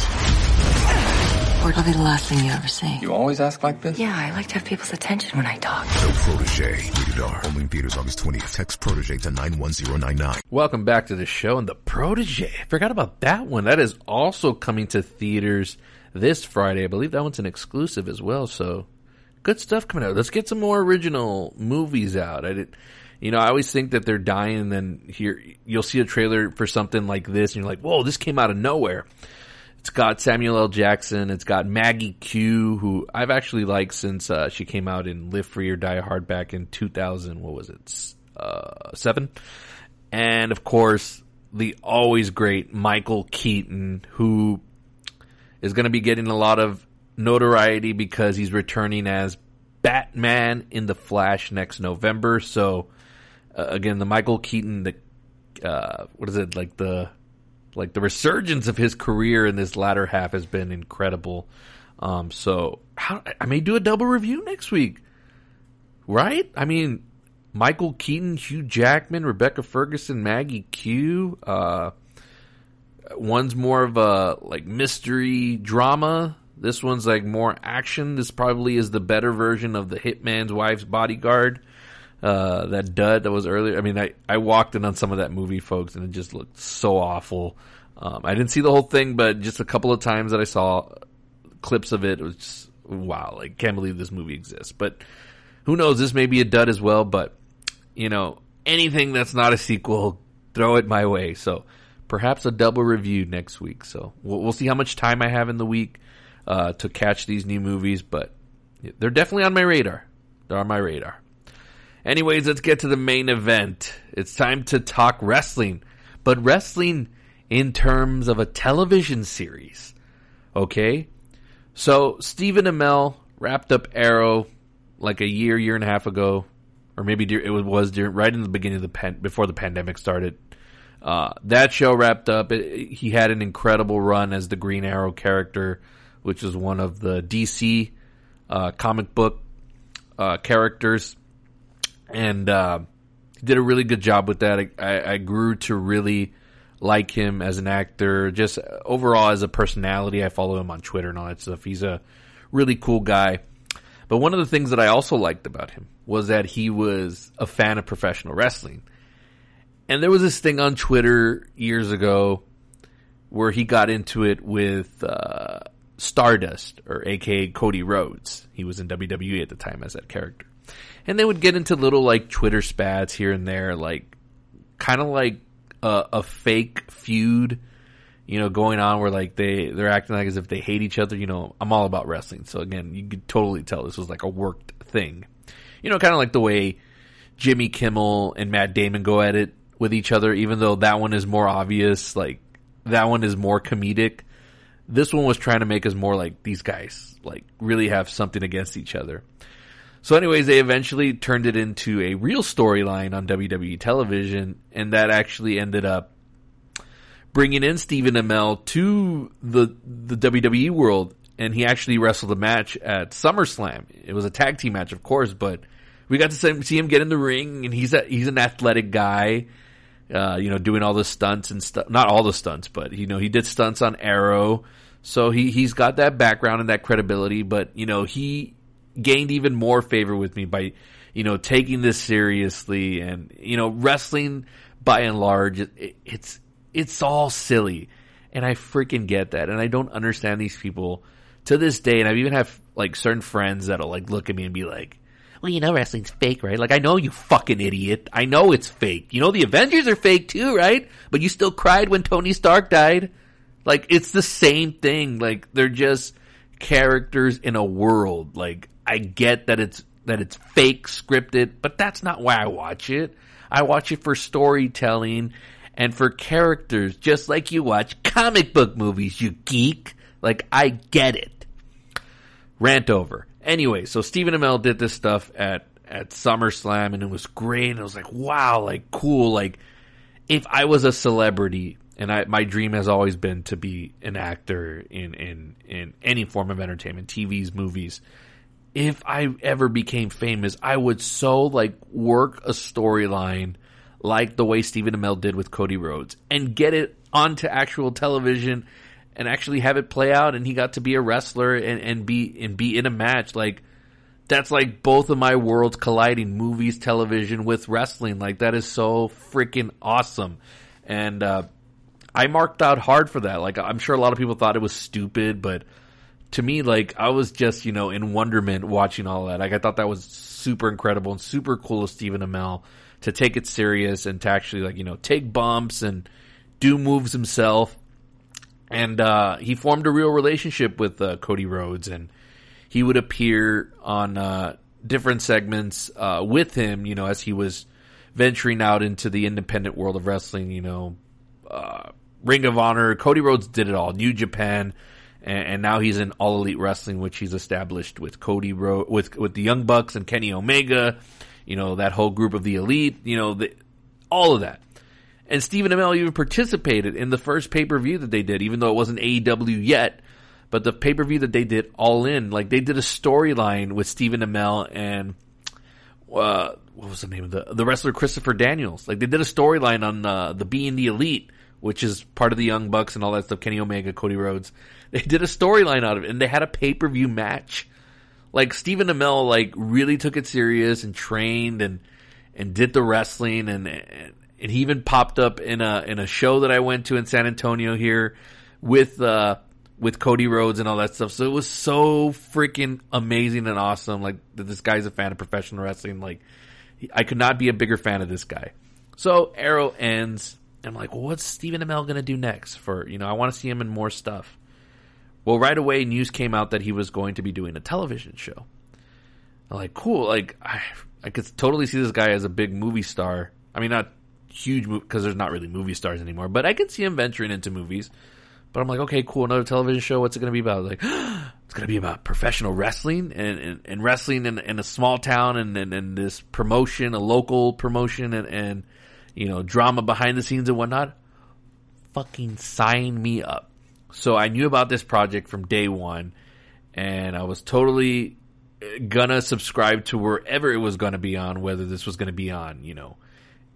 or it'll be the last thing you ever see. You always ask like this? Yeah, I like to have people's attention when I talk. The Protege. Rated R. Only in theaters August 20th. Text Protege to 91099. Welcome back to the show and the Protege. I forgot about that one. That is also coming to theaters this Friday. I believe that one's an exclusive as well. So good stuff coming out. Let's get some more original movies out. I did, you know, I always think that they're dying and then here you'll see a trailer for something like this and you're like, whoa, this came out of nowhere. It's got Samuel L. Jackson. It's got Maggie Q, who I've actually liked since uh, she came out in Live Free or Die Hard back in 2000. What was it? Uh, seven. And of course, the always great Michael Keaton, who is going to be getting a lot of notoriety because he's returning as Batman in the Flash next November. So uh, again, the Michael Keaton, the uh, what is it like the like the resurgence of his career in this latter half has been incredible. Um, so how, I may do a double review next week, right? I mean, Michael Keaton, Hugh Jackman, Rebecca Ferguson, Maggie Q. Uh, one's more of a like mystery drama. This one's like more action. This probably is the better version of the Hitman's Wife's Bodyguard. Uh, that dud that was earlier. I mean, I, I walked in on some of that movie, folks, and it just looked so awful. Um, I didn't see the whole thing, but just a couple of times that I saw clips of it, it was just, wow, like, can't believe this movie exists. But who knows? This may be a dud as well, but, you know, anything that's not a sequel, throw it my way. So perhaps a double review next week. So we'll, we'll see how much time I have in the week uh, to catch these new movies, but they're definitely on my radar. They're on my radar. Anyways, let's get to the main event. It's time to talk wrestling, but wrestling in terms of a television series. Okay? So, Stephen Amell wrapped up Arrow like a year, year and a half ago, or maybe it was during, right in the beginning of the pan, before the pandemic started. Uh, that show wrapped up. It, he had an incredible run as the Green Arrow character, which is one of the DC uh, comic book uh, characters and uh, he did a really good job with that. I, I, grew to really like him as an actor, just overall as a personality. I follow him on Twitter and all that stuff. He's a really cool guy. But one of the things that I also liked about him was that he was a fan of professional wrestling. And there was this thing on Twitter years ago where he got into it with uh, Stardust, or aka Cody Rhodes. He was in WWE at the time as that character and they would get into little like Twitter spats here and there, like kind of like a, a, fake feud, you know, going on where like they they're acting like as if they hate each other. You know, I'm all about wrestling, so again, you could totally tell this was like a worked thing. You know, kind of like the way Jimmy Kimmel and Matt Damon go at it with each other, even though that one is more obvious. Like that one is more comedic. This one was trying to make us more like these guys like really have something against each other. So, anyways, they eventually turned it into a real storyline on WWE television, and that actually ended up bringing in Stephen Amell to the the WWE world, and he actually wrestled a match at SummerSlam. It was a tag team match, of course, but we got to see him get in the ring, and he's a, he's an athletic guy. Uh, you know, doing all the stunts and stuff. Not all the stunts, but you know, he did stunts on Arrow. So he, he's got that background and that credibility, but you know, he, gained even more favor with me by, you know, taking this seriously and, you know, wrestling by and large, it, it's, it's all silly. And I freaking get that. And I don't understand these people to this day. And I even have like certain friends that'll like look at me and be like, well, you know wrestling's fake, right? Like, I know you fucking idiot. I know it's fake. You know the Avengers are fake too, right? But you still cried when Tony Stark died. Like, it's the same thing. Like, they're just characters in a world. Like, I get that it's, that it's fake scripted, but that's not why I watch it. I watch it for storytelling and for characters, just like you watch comic book movies, you geek. Like, I get it. Rant over. Anyway, so Stephen Amell did this stuff at, at SummerSlam and it was great. And I was like, wow, like cool. Like, if I was a celebrity and I, my dream has always been to be an actor in, in, in any form of entertainment, TVs, movies. If I ever became famous, I would so like work a storyline like the way Stephen Amell did with Cody Rhodes and get it onto actual television and actually have it play out and he got to be a wrestler and, and be and be in a match. Like that's like both of my worlds colliding movies television with wrestling. Like that is so freaking awesome. And uh, i marked out hard for that like i'm sure a lot of people thought it was stupid but to me like i was just you know in wonderment watching all that like i thought that was super incredible and super cool of stephen amell to take it serious and to actually like you know take bumps and do moves himself and uh, he formed a real relationship with uh, Cody Rhodes, and he would appear on uh, different segments uh, with him. You know, as he was venturing out into the independent world of wrestling. You know, uh, Ring of Honor. Cody Rhodes did it all. New Japan. And, and now he's in All Elite Wrestling, which he's established with Cody Rhodes, with with the Young Bucks and Kenny Omega. You know that whole group of the Elite. You know the, all of that. And Stephen Amell even participated in the first pay per view that they did, even though it wasn't AEW yet. But the pay per view that they did all in, like they did a storyline with Stephen Amell and uh, what was the name of the the wrestler Christopher Daniels? Like they did a storyline on uh, the Being the Elite, which is part of the Young Bucks and all that stuff. Kenny Omega, Cody Rhodes. They did a storyline out of it, and they had a pay per view match. Like Stephen Amell, like really took it serious and trained and and did the wrestling and, and he even popped up in a in a show that I went to in San Antonio here with uh with Cody Rhodes and all that stuff. So it was so freaking amazing and awesome. Like this guy's a fan of professional wrestling. Like I could not be a bigger fan of this guy. So Arrow ends. I'm like, well, what's Stephen Amell gonna do next? For you know, I want to see him in more stuff. Well, right away, news came out that he was going to be doing a television show. I'm like, cool. Like I, I could totally see this guy as a big movie star. I mean, not huge because there's not really movie stars anymore. But I can see him venturing into movies. But I'm like, okay, cool, another television show. What's it going to be about? Like, it's going to be about professional wrestling and, and, and wrestling in, in, a small town and, and, and, this promotion, a local promotion and, and, you know, drama behind the scenes and whatnot. Fucking sign me up. So I knew about this project from day one and I was totally gonna subscribe to wherever it was gonna be on, whether this was gonna be on, you know,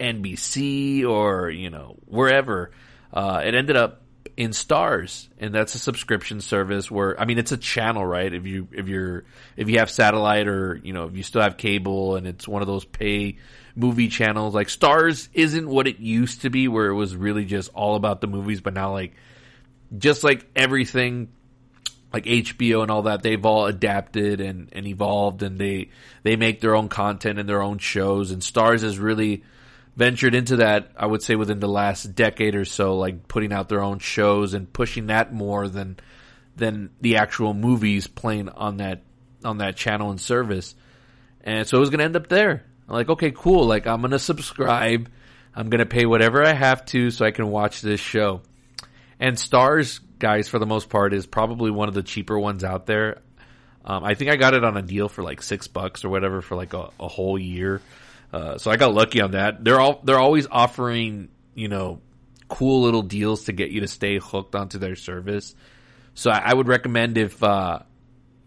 NBC or you know wherever. Uh, it ended up in Starz and that's a subscription service where I mean it's a channel, right? If you if you're if you have satellite or you know if you still have cable, and it's one of those pay movie channels. Like Starz isn't what it used to be, where it was really just all about the movies, but now like just like everything like HBO and all that, they've all adapted and, and evolved and they, they make their own content and their own shows and Starz is really ventured into that, I would say within the last decade or so, like putting out their own shows and pushing that more than than the actual movies playing on that on that channel and service. And so it was gonna end up there. I'm like, okay, cool. Like I'm gonna subscribe. I'm gonna pay whatever I have to so I can watch this show. And Starz, guys, for the most part, is probably one of the cheaper ones out there. Um, I think I got it on a deal for like six bucks or whatever for like a, a whole year. Uh, so I got lucky on that. They're all they're always offering you know cool little deals to get you to stay hooked onto their service. So I, I would recommend if, uh,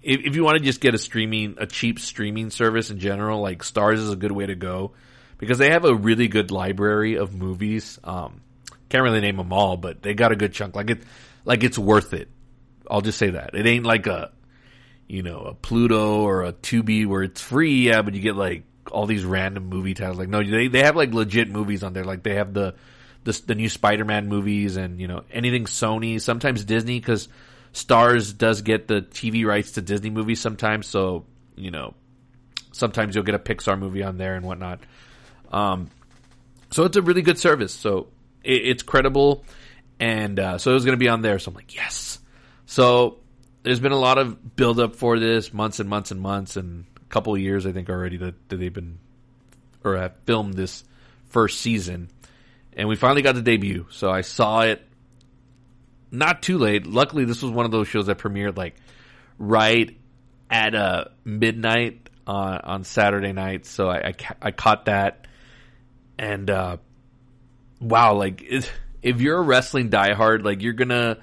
if if you want to just get a streaming a cheap streaming service in general, like Starz is a good way to go because they have a really good library of movies. Um, can't really name them all, but they got a good chunk. Like it, like it's worth it. I'll just say that it ain't like a, you know, a Pluto or a Tubi where it's free, yeah, but you get like all these random movie titles. Like, no, they they have like legit movies on there. Like they have the the, the new Spider-Man movies and you know anything Sony. Sometimes Disney because Starz does get the TV rights to Disney movies sometimes. So you know sometimes you'll get a Pixar movie on there and whatnot. Um, so it's a really good service. So it, it's credible, and uh, so it was going to be on there. So I'm like, yes. So there's been a lot of build up for this, months and months and months, and a couple years I think already that, that they've been or have filmed this first season, and we finally got the debut. So I saw it not too late. Luckily, this was one of those shows that premiered like right at uh, midnight on on Saturday night. So I, I, I caught that, and uh, wow, like it, if you're a wrestling diehard, like you're gonna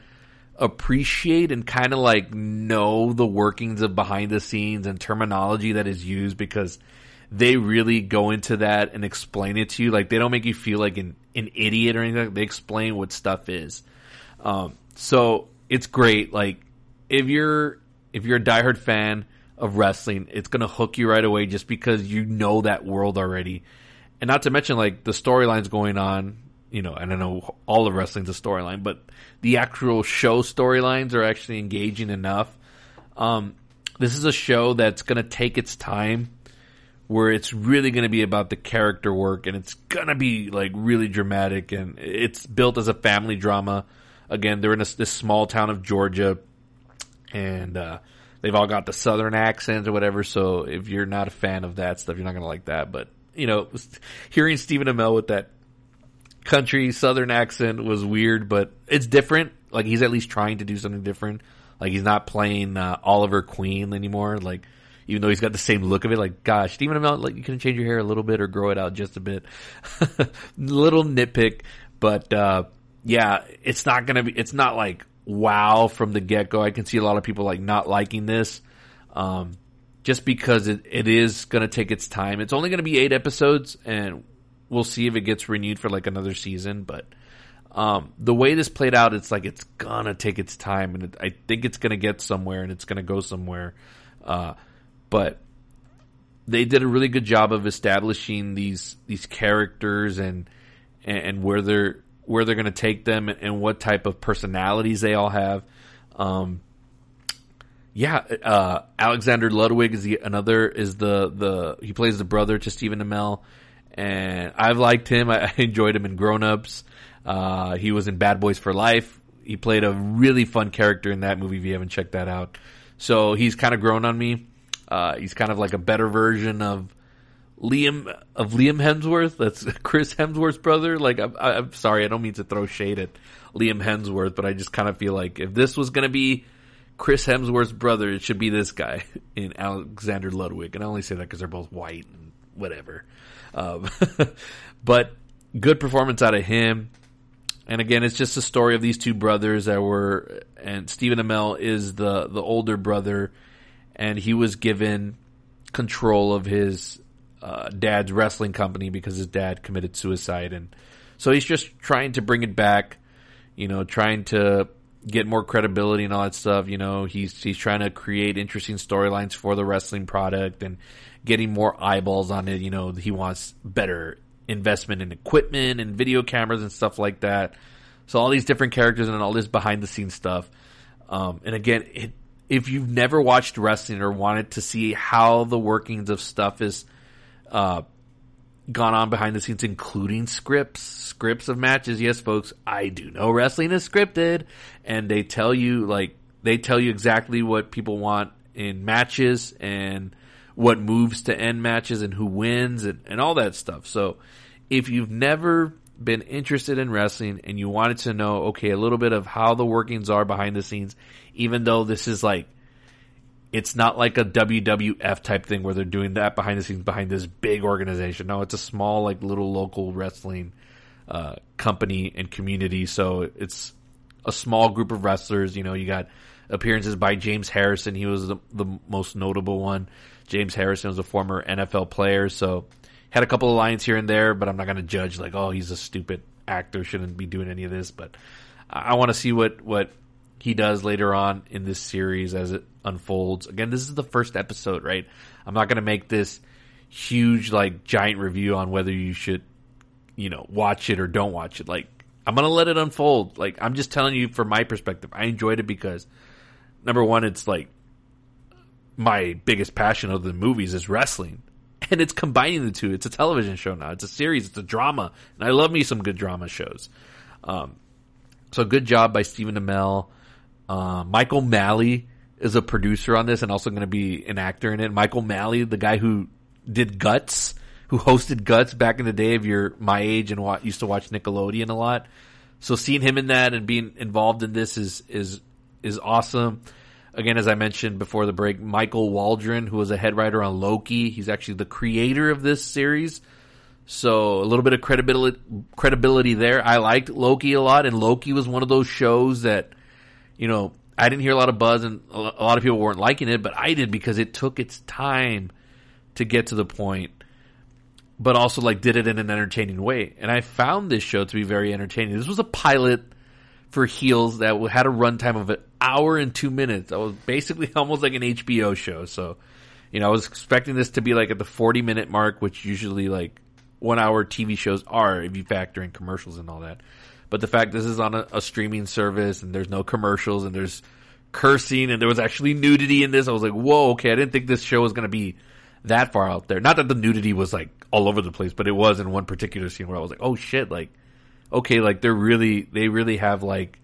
appreciate and kind of like know the workings of behind the scenes and terminology that is used because they really go into that and explain it to you. Like they don't make you feel like an, an idiot or anything. They explain what stuff is. Um, so it's great. Like if you're if you're a diehard fan of wrestling, it's gonna hook you right away just because you know that world already. And not to mention like the storylines going on, you know, and I know all of wrestling's a storyline, but the actual show storylines are actually engaging enough. Um, this is a show that's gonna take its time where it's really going to be about the character work and it's going to be like really dramatic and it's built as a family drama. Again, they're in a, this small town of Georgia and uh, they've all got the southern accents or whatever. So if you're not a fan of that stuff, you're not going to like that. But you know, hearing Stephen Amell with that country southern accent was weird, but it's different. Like he's at least trying to do something different. Like he's not playing uh, Oliver Queen anymore. Like even though he's got the same look of it. Like, gosh, Stephen Amell, like you can change your hair a little bit or grow it out just a bit. little nitpick, but uh, yeah, it's not gonna be. It's not like wow from the get go. I can see a lot of people like not liking this. Um, just because it, it is to take its time. It's only to be eight episodes, and we'll see if it gets renewed for like another season. But um, the way this played out, it's like it's gonna take its time, and it, I think it's gonna get somewhere, and it's gonna go somewhere. Uh, but they did a really good job of establishing these these characters and and where they're where they're going to take them and what type of personalities they all have. Um, yeah, uh, Alexander Ludwig is the, another is the the he plays the brother to Stephen Amell, and I've liked him. I enjoyed him in Grown Ups. Uh, he was in Bad Boys for Life. He played a really fun character in that movie. If you haven't checked that out, so he's kind of grown on me. Uh, he's kind of like a better version of Liam of Liam Hemsworth. That's Chris Hemsworth's brother. Like, I'm, I'm sorry, I don't mean to throw shade at Liam Hemsworth, but I just kind of feel like if this was going to be Chris Hemsworth's brother, it should be this guy in Alexander Ludwig. And I only say that because they're both white and whatever. Um, but good performance out of him. And again, it's just a story of these two brothers that were, and Stephen Amell is the the older brother and he was given control of his uh, dad's wrestling company because his dad committed suicide, and so he's just trying to bring it back. You know, trying to get more credibility and all that stuff. You know, he's he's trying to create interesting storylines for the wrestling product and getting more eyeballs on it. You know, he wants better investment in equipment and video cameras and stuff like that. So all these different characters and all this behind the scenes stuff. Um, and again, it if you've never watched wrestling or wanted to see how the workings of stuff is uh, gone on behind the scenes, including scripts, scripts of matches. Yes, folks, I do know wrestling is scripted, and they tell you like they tell you exactly what people want in matches and what moves to end matches and who wins and, and all that stuff. So if you've never been interested in wrestling and you wanted to know, okay, a little bit of how the workings are behind the scenes, even though this is like, it's not like a WWF type thing where they're doing that behind the scenes behind this big organization. No, it's a small, like little local wrestling, uh, company and community. So it's a small group of wrestlers. You know, you got appearances by James Harrison. He was the, the most notable one. James Harrison was a former NFL player. So, had a couple of lines here and there, but I'm not going to judge like, oh, he's a stupid actor, shouldn't be doing any of this. But I, I want to see what what he does later on in this series as it unfolds. Again, this is the first episode, right? I'm not going to make this huge like giant review on whether you should, you know, watch it or don't watch it. Like I'm going to let it unfold. Like I'm just telling you from my perspective, I enjoyed it because number one, it's like my biggest passion of the movies is wrestling. And it's combining the two. It's a television show now. It's a series. It's a drama. And I love me some good drama shows. Um, so good job by Stephen Amell. Uh, Mike O'Malley is a producer on this and also going to be an actor in it. Mike O'Malley, the guy who did Guts, who hosted Guts back in the day if you're my age and wa- used to watch Nickelodeon a lot. So seeing him in that and being involved in this is, is, is awesome. Again, as I mentioned before the break, Michael Waldron, who was a head writer on Loki, he's actually the creator of this series. So a little bit of credibility, credibility there. I liked Loki a lot and Loki was one of those shows that, you know, I didn't hear a lot of buzz and a lot of people weren't liking it, but I did because it took its time to get to the point, but also like did it in an entertaining way. And I found this show to be very entertaining. This was a pilot for Heels that had a runtime of an hour and two minutes. That was basically almost like an HBO show. So, you know, I was expecting this to be like at the 40 minute mark, which usually like one hour TV shows are if you factor in commercials and all that. But the fact this is on a, a streaming service and there's no commercials and there's cursing and there was actually nudity in this, I was like, whoa, okay, I didn't think this show was going to be that far out there. Not that the nudity was like all over the place, but it was in one particular scene where I was like, oh shit, like, okay, like they're really, they really have like,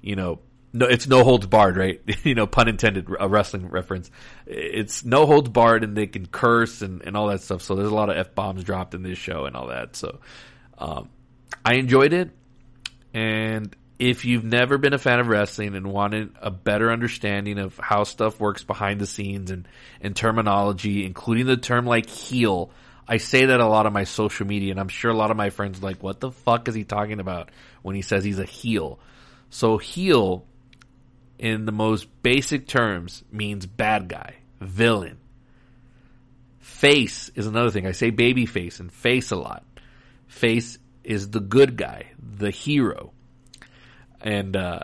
you know, no, it's no holds barred, right? you know, pun intended, a wrestling reference. It's no holds barred and they can curse and, and all that stuff. So there's a lot of F bombs dropped in this show and all that. So, um, I enjoyed it. And if you've never been a fan of wrestling and wanted a better understanding of how stuff works behind the scenes and, and terminology, including the term like heel, I say that a lot on my social media and I'm sure a lot of my friends like, what the fuck is he talking about when he says he's a heel? So heel in the most basic terms means bad guy, villain. Face is another thing. I say baby face and face a lot. Face is the good guy, the hero. And uh,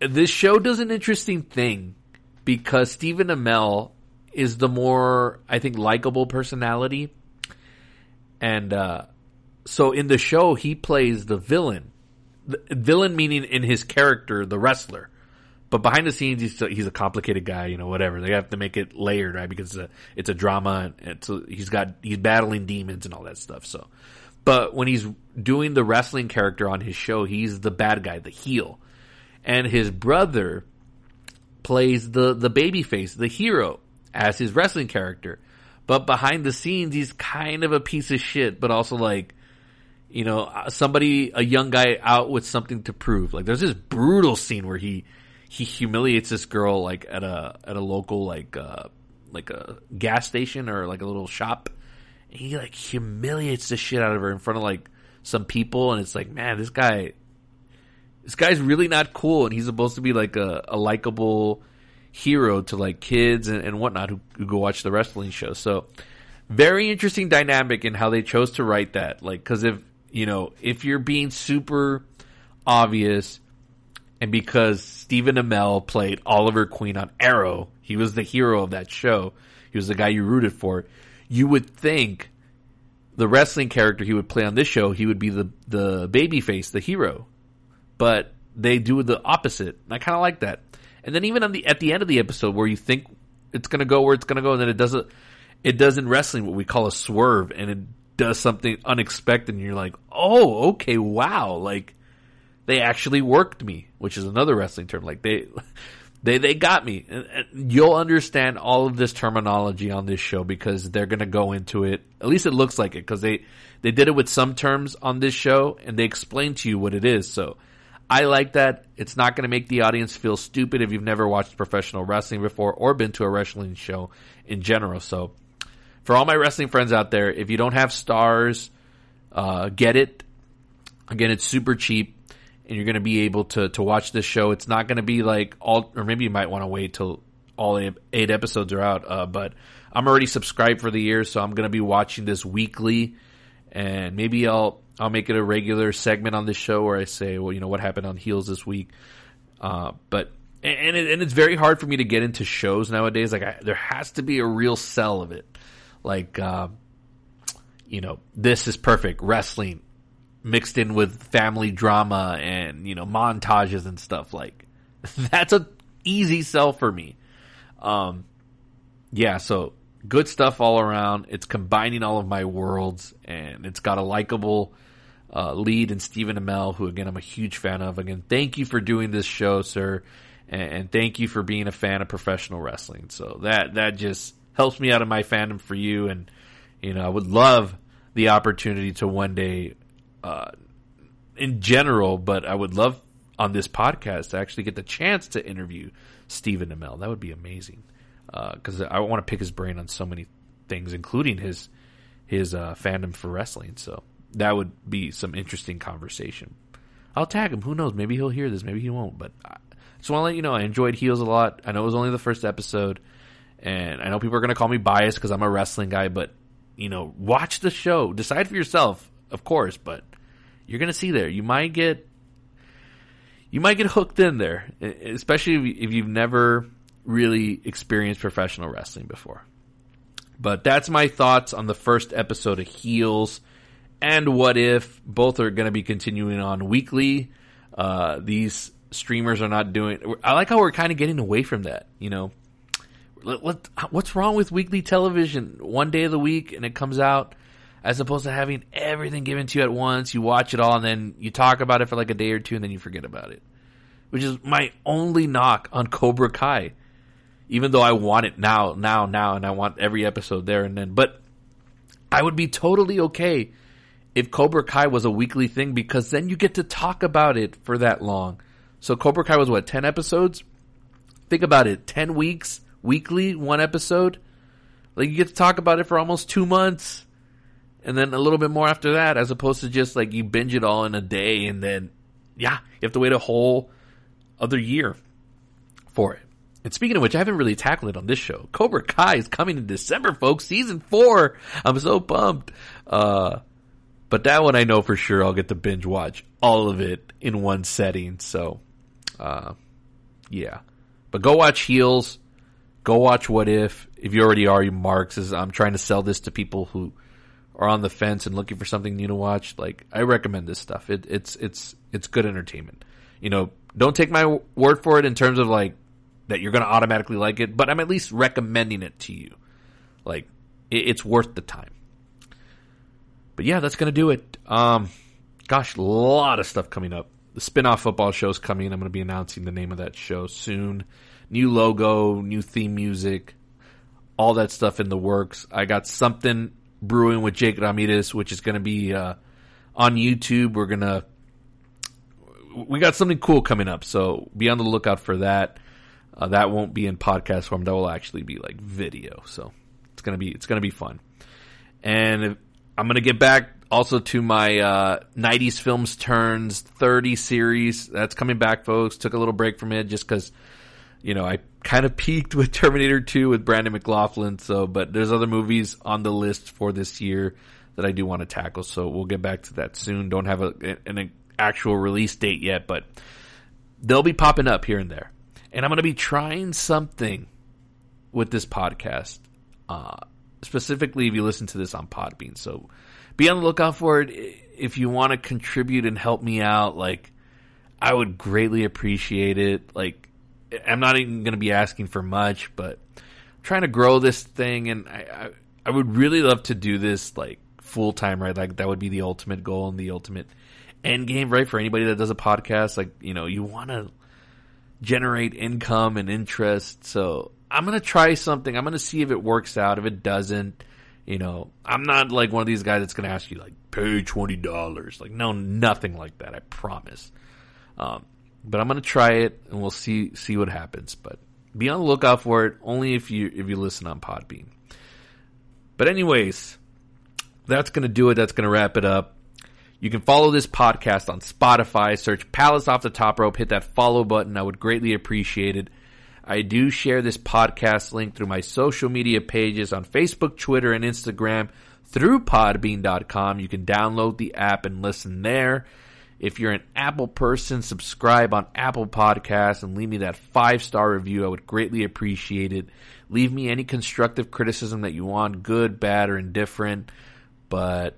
this show does an interesting thing because Stephen Amell is the more, I think, likable personality. And uh, so in the show, he plays the villain. The villain meaning in his character, the wrestler. But behind the scenes, he's a, he's a complicated guy, you know, whatever. They have to make it layered, right? Because it's a, it's a drama. And so he's got, he's battling demons and all that stuff. So, but when he's doing the wrestling character on his show, he's the bad guy, the heel. And his brother plays the, the baby face, the hero, as his wrestling character. But behind the scenes, he's kind of a piece of shit, but also like, you know, somebody, a young guy out with something to prove. Like there's this brutal scene where he, he humiliates this girl like at a, at a local like, uh, like a gas station or like a little shop he like humiliates the shit out of her in front of like some people and it's like man this guy this guy's really not cool and he's supposed to be like a, a likable hero to like kids and, and whatnot who, who, go watch the wrestling show. So very interesting dynamic in how they chose to write that like because if you know if you're being super obvious and because Stephen Amell played Oliver Queen on Arrow he was the hero of that show. He was the guy you rooted for you would think the wrestling character he would play on this show, he would be the the baby face, the hero. But they do the opposite. I kind of like that. And then even on the at the end of the episode where you think it's going to go where it's going to go and then it doesn't it does in wrestling what we call a swerve and it does something unexpected and you're like, "Oh, okay, wow." Like they actually worked me, which is another wrestling term. Like they they they got me. You'll understand all of this terminology on this show because they're going to go into it. At least it looks like it because they they did it with some terms on this show and they explain to you what it is. So I like that. It's not going to make the audience feel stupid if you've never watched professional wrestling before or been to a wrestling show in general. So for all my wrestling friends out there, if you don't have Starz, uh, get it. Again, it's super cheap and you're going to be able to to watch this show. It's not going to be like all, or maybe you might want to wait till all eight, episodes are out. Uh, but I'm already subscribed for the year, so I'm going to be watching this weekly, and maybe I'll I'll make it a regular segment on this show where I say, well, you know, what happened on Heels this week. Uh, but and it, and it's very hard for me to get into shows nowadays. Like I, there has to be a real sell of it. Like, uh, you know, this is perfect wrestling mixed in with family drama and you know montages and stuff like that's a easy sell for me um yeah, so good stuff all around. It's combining all of my worlds, and it's got a likable uh, lead in Stephen Amell, who again I'm a huge fan of. Again, thank you for doing this show, sir, and, and thank you for being a fan of professional wrestling. So that that just helps me out of my fandom for you, and you know I would love the opportunity to one day, uh, in general, but I would love on this podcast to actually get the chance to interview Stephen Amell. That would be amazing because uh, I want to pick his brain on so many things, including his his uh, fandom for wrestling. So that would be some interesting conversation. I'll tag him. Who knows? Maybe he'll hear this. Maybe he won't. But I just want to let you know I enjoyed Heels a lot. I know it was only the first episode, and I know people are going to call me biased because I'm a wrestling guy. But you know, watch the show. Decide for yourself, of course. But you're going to see there. You might get you might get hooked in there, especially if you've never really experienced professional wrestling before. But that's my thoughts on the first episode of Heels and What If. Both are going to be continuing on weekly. Uh, these streamers are not doing. I like how we're kind of getting away from that. You know, what, what's wrong with weekly television? One day of the week and it comes out, as opposed to having everything given to you at once. You watch it all and then you talk about it for like a day or two and then you forget about it. Which is my only knock on Cobra Kai even though I want it now, now, now, and I want every episode there and then. But I would be totally okay if Cobra Kai was a weekly thing because then you get to talk about it for that long. So Cobra Kai was what, 10 episodes? Think about it. 10 weeks, weekly, one episode. Like you get to talk about it for almost two months. And then a little bit more after that, as opposed to just like you binge it all in a day and then, yeah, you have to wait a whole other year for it. And speaking of which, I haven't really tackled it on this show. Cobra Kai is coming in December, folks. Season four. I'm so pumped. Uh, but that one I know for sure I'll get to binge watch all of it in one setting. So, uh, yeah. But go watch Heels. Go watch What If. If you already are, you marks. As I'm trying to sell this to people who are on the fence and looking for something new to watch. Like I recommend this stuff. It, it's it's it's good entertainment. You know, don't take my word for it in terms of like that you're going to automatically like it, but I'm at least recommending it to you. Like, it, it's worth the time. But yeah, that's going to do it. Um, gosh, a lot of stuff coming up. The spin-off football show's coming. I'm going to be announcing the name of that show soon. New logo, new theme music, all that stuff in the works. I got something brewing with Jake Ramirez, which is going to be uh, on YouTube. We're to we got something cool coming up, so be on the lookout for that. Uh, that won't be in podcast form. That will actually be like video. So it's gonna be it's gonna be fun. And I'm gonna get back also to my uh, 90s films turns 30 series. That's coming back, folks. Took a little break from it just because you know I kind of peaked with Terminator 2 with Brandon McLaughlin. So, but there's other movies on the list for this year that I do want to tackle. So we'll get back to that soon. Don't have a, an actual release date yet, but they'll be popping up here and there and I'm going to be trying something with this podcast. Uh, specifically, if you listen to this on Podbean, so be on the lookout for it. If you want to contribute and help me out, like I would greatly appreciate it. Like I'm not even going to be asking for much, but I'm trying to grow this thing, and I, I, I would really love to do this like full time, right? Like that would be the ultimate goal and the ultimate end game, right? For anybody that does a podcast, like you know, you want to generate income and interest. So I'm going to try something. I'm going to see if it works out. If it doesn't, you know, I'm not like one of these guys that's going to ask you like pay $20. Like no, nothing like that. I promise. Um, but I'm to try it and we'll see, see what happens. But be on the lookout for it only if you, if you listen on Podbean. But anyways, that's to do it. That's to wrap it up. You can follow this podcast on Spotify. Search Palace Off the Top Rope. Hit that follow button. I would greatly appreciate it. I do share this podcast link through my social media pages on Facebook, Twitter, and Instagram through podbean.com. You can download the app and listen there. If you're an Apple person, subscribe on Apple Podcasts and leave me that five star review. I would greatly appreciate it. Leave me any constructive criticism that you want, good, bad, or indifferent. But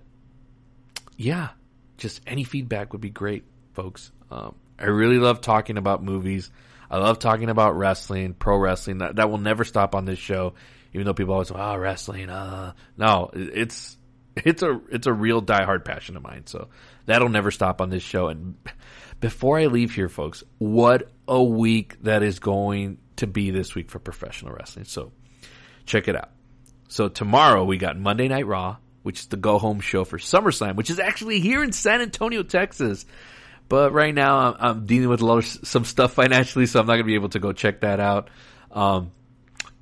yeah, just any feedback would be great, folks. Um, I really love talking about movies. I love talking about wrestling, pro wrestling. That that will never stop on this show. Even though people always say, "Oh, wrestling," uh, no, it's it's a it's a real diehard passion of mine. So that'll never stop on this show. And before I leave here, folks, what a week that is going to be this week for professional wrestling. So check it out. So tomorrow we got Monday Night Raw, which is the go home show for SummerSlam, which is actually here in San Antonio, Texas. But right now I'm, I'm dealing with a lot of some stuff financially, so I'm not going to be able to go check that out. Um,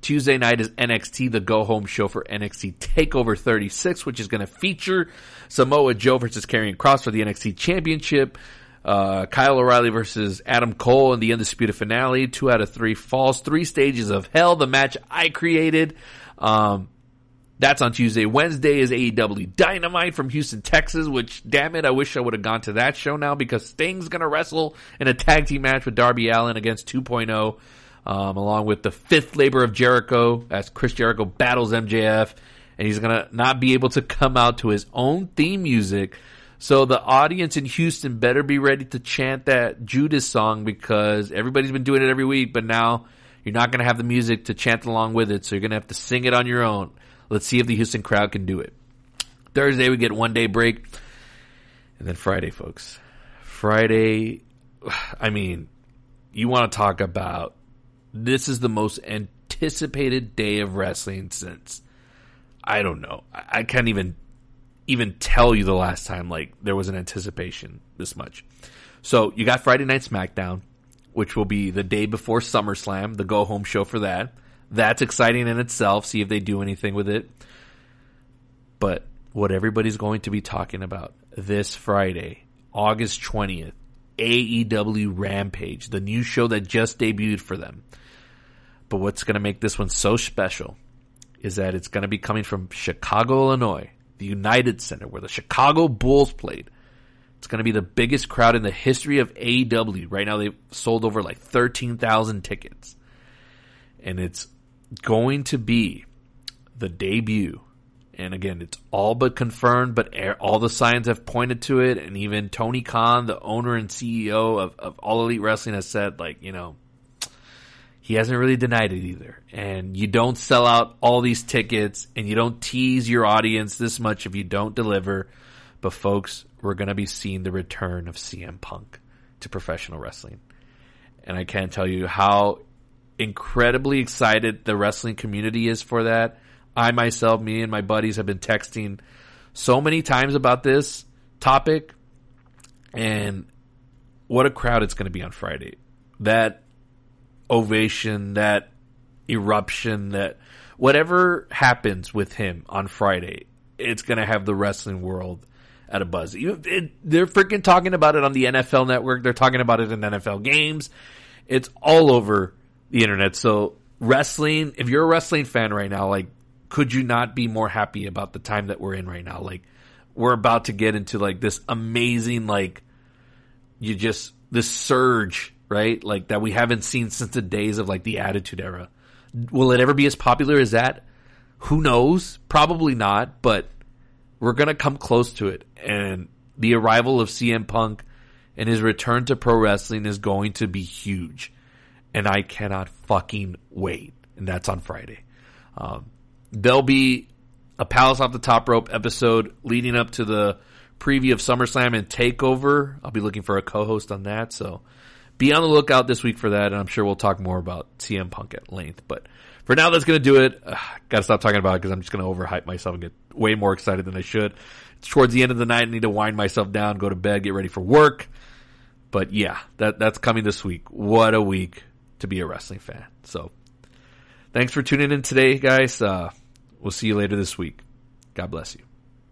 Tuesday night is NXT, the go home show for NXT TakeOver 36, which is going to feature Samoa Joe versus Karrion Kross for the NXT Championship. Uh, Kyle O'Reilly versus Adam Cole in the undisputed finale. Two out of three falls. Three stages of hell. The match I created. Um, that's on Tuesday. Wednesday is AEW Dynamite from Houston, Texas, which, damn it, I wish I would have gone to that show now because Sting's gonna wrestle in a tag team match with Darby Allin against 2.0, um, along with the fifth labor of Jericho as Chris Jericho battles MJF, and he's gonna not be able to come out to his own theme music. So the audience in Houston better be ready to chant that Judas song because everybody's been doing it every week, but now you're not going to have the music to chant along with it, so you're going to have to sing it on your own. Let's see if the Houston crowd can do it. Thursday, we get one day break. And then Friday, folks. Friday, I mean, you want to talk about this is the most anticipated day of wrestling since, I don't know. I can't even even tell you the last time like there was an anticipation this much. So you got Friday Night SmackDown, which will be the day before SummerSlam, the go home show for that. That's exciting in itself. See if they do anything with it. But what everybody's going to be talking about this Friday, August 20th, AEW Rampage, the new show that just debuted for them. But what's going to make this one so special is that it's going to be coming from Chicago, Illinois, the United Center, where the Chicago Bulls played. It's going to be the biggest crowd in the history of AEW. Right now, they've sold over like 13,000 tickets. And it's going to be the debut. And again, it's all but confirmed, but all the signs have pointed to it. And even Tony Khan, the owner and CEO of, of All Elite Wrestling, has said, like, you know, he hasn't really denied it either. And you don't sell out all these tickets and you don't tease your audience this much if you don't deliver. But folks, we're going to be seeing the return of CM Punk to professional wrestling. And I can't tell you how incredibly excited the wrestling community is for that. I myself, me and my buddies have been texting so many times about this topic and what a crowd it's going to be on Friday. That ovation, that eruption, that whatever happens with him on Friday, it's going to have the wrestling world at a buzz. It, they're freaking talking about it on the NFL network. They're talking about it in NFL games. It's all over the internet. So wrestling, if you're a wrestling fan right now, like, could you not be more happy about the time that we're in right now? Like, we're about to get into like this amazing, like, you just, this surge, right? Like that we haven't seen since the days of like the Attitude Era. Will it ever be as popular as that? Who knows? Probably not, but we're going to come close to it. And the arrival of CM Punk and his return to pro wrestling is going to be huge. And I cannot fucking wait. And that's on Friday. Um, there'll be a Palace off the top rope episode leading up to the preview of SummerSlam and Takeover. I'll be looking for a co-host on that. So be on the lookout this week for that. And I'm sure we'll talk more about CM Punk at length. But for now, that's going to do it. Uh, Got to stop talking about it because I'm just going to overhype myself and get way more excited than I should. It's towards the end of the night. I need to wind myself down, go to bed, get ready for work. But yeah, that that's coming this week. What a week to be a wrestling fan. So thanks for tuning in today, guys. Uh, we'll see you later this week. God bless you.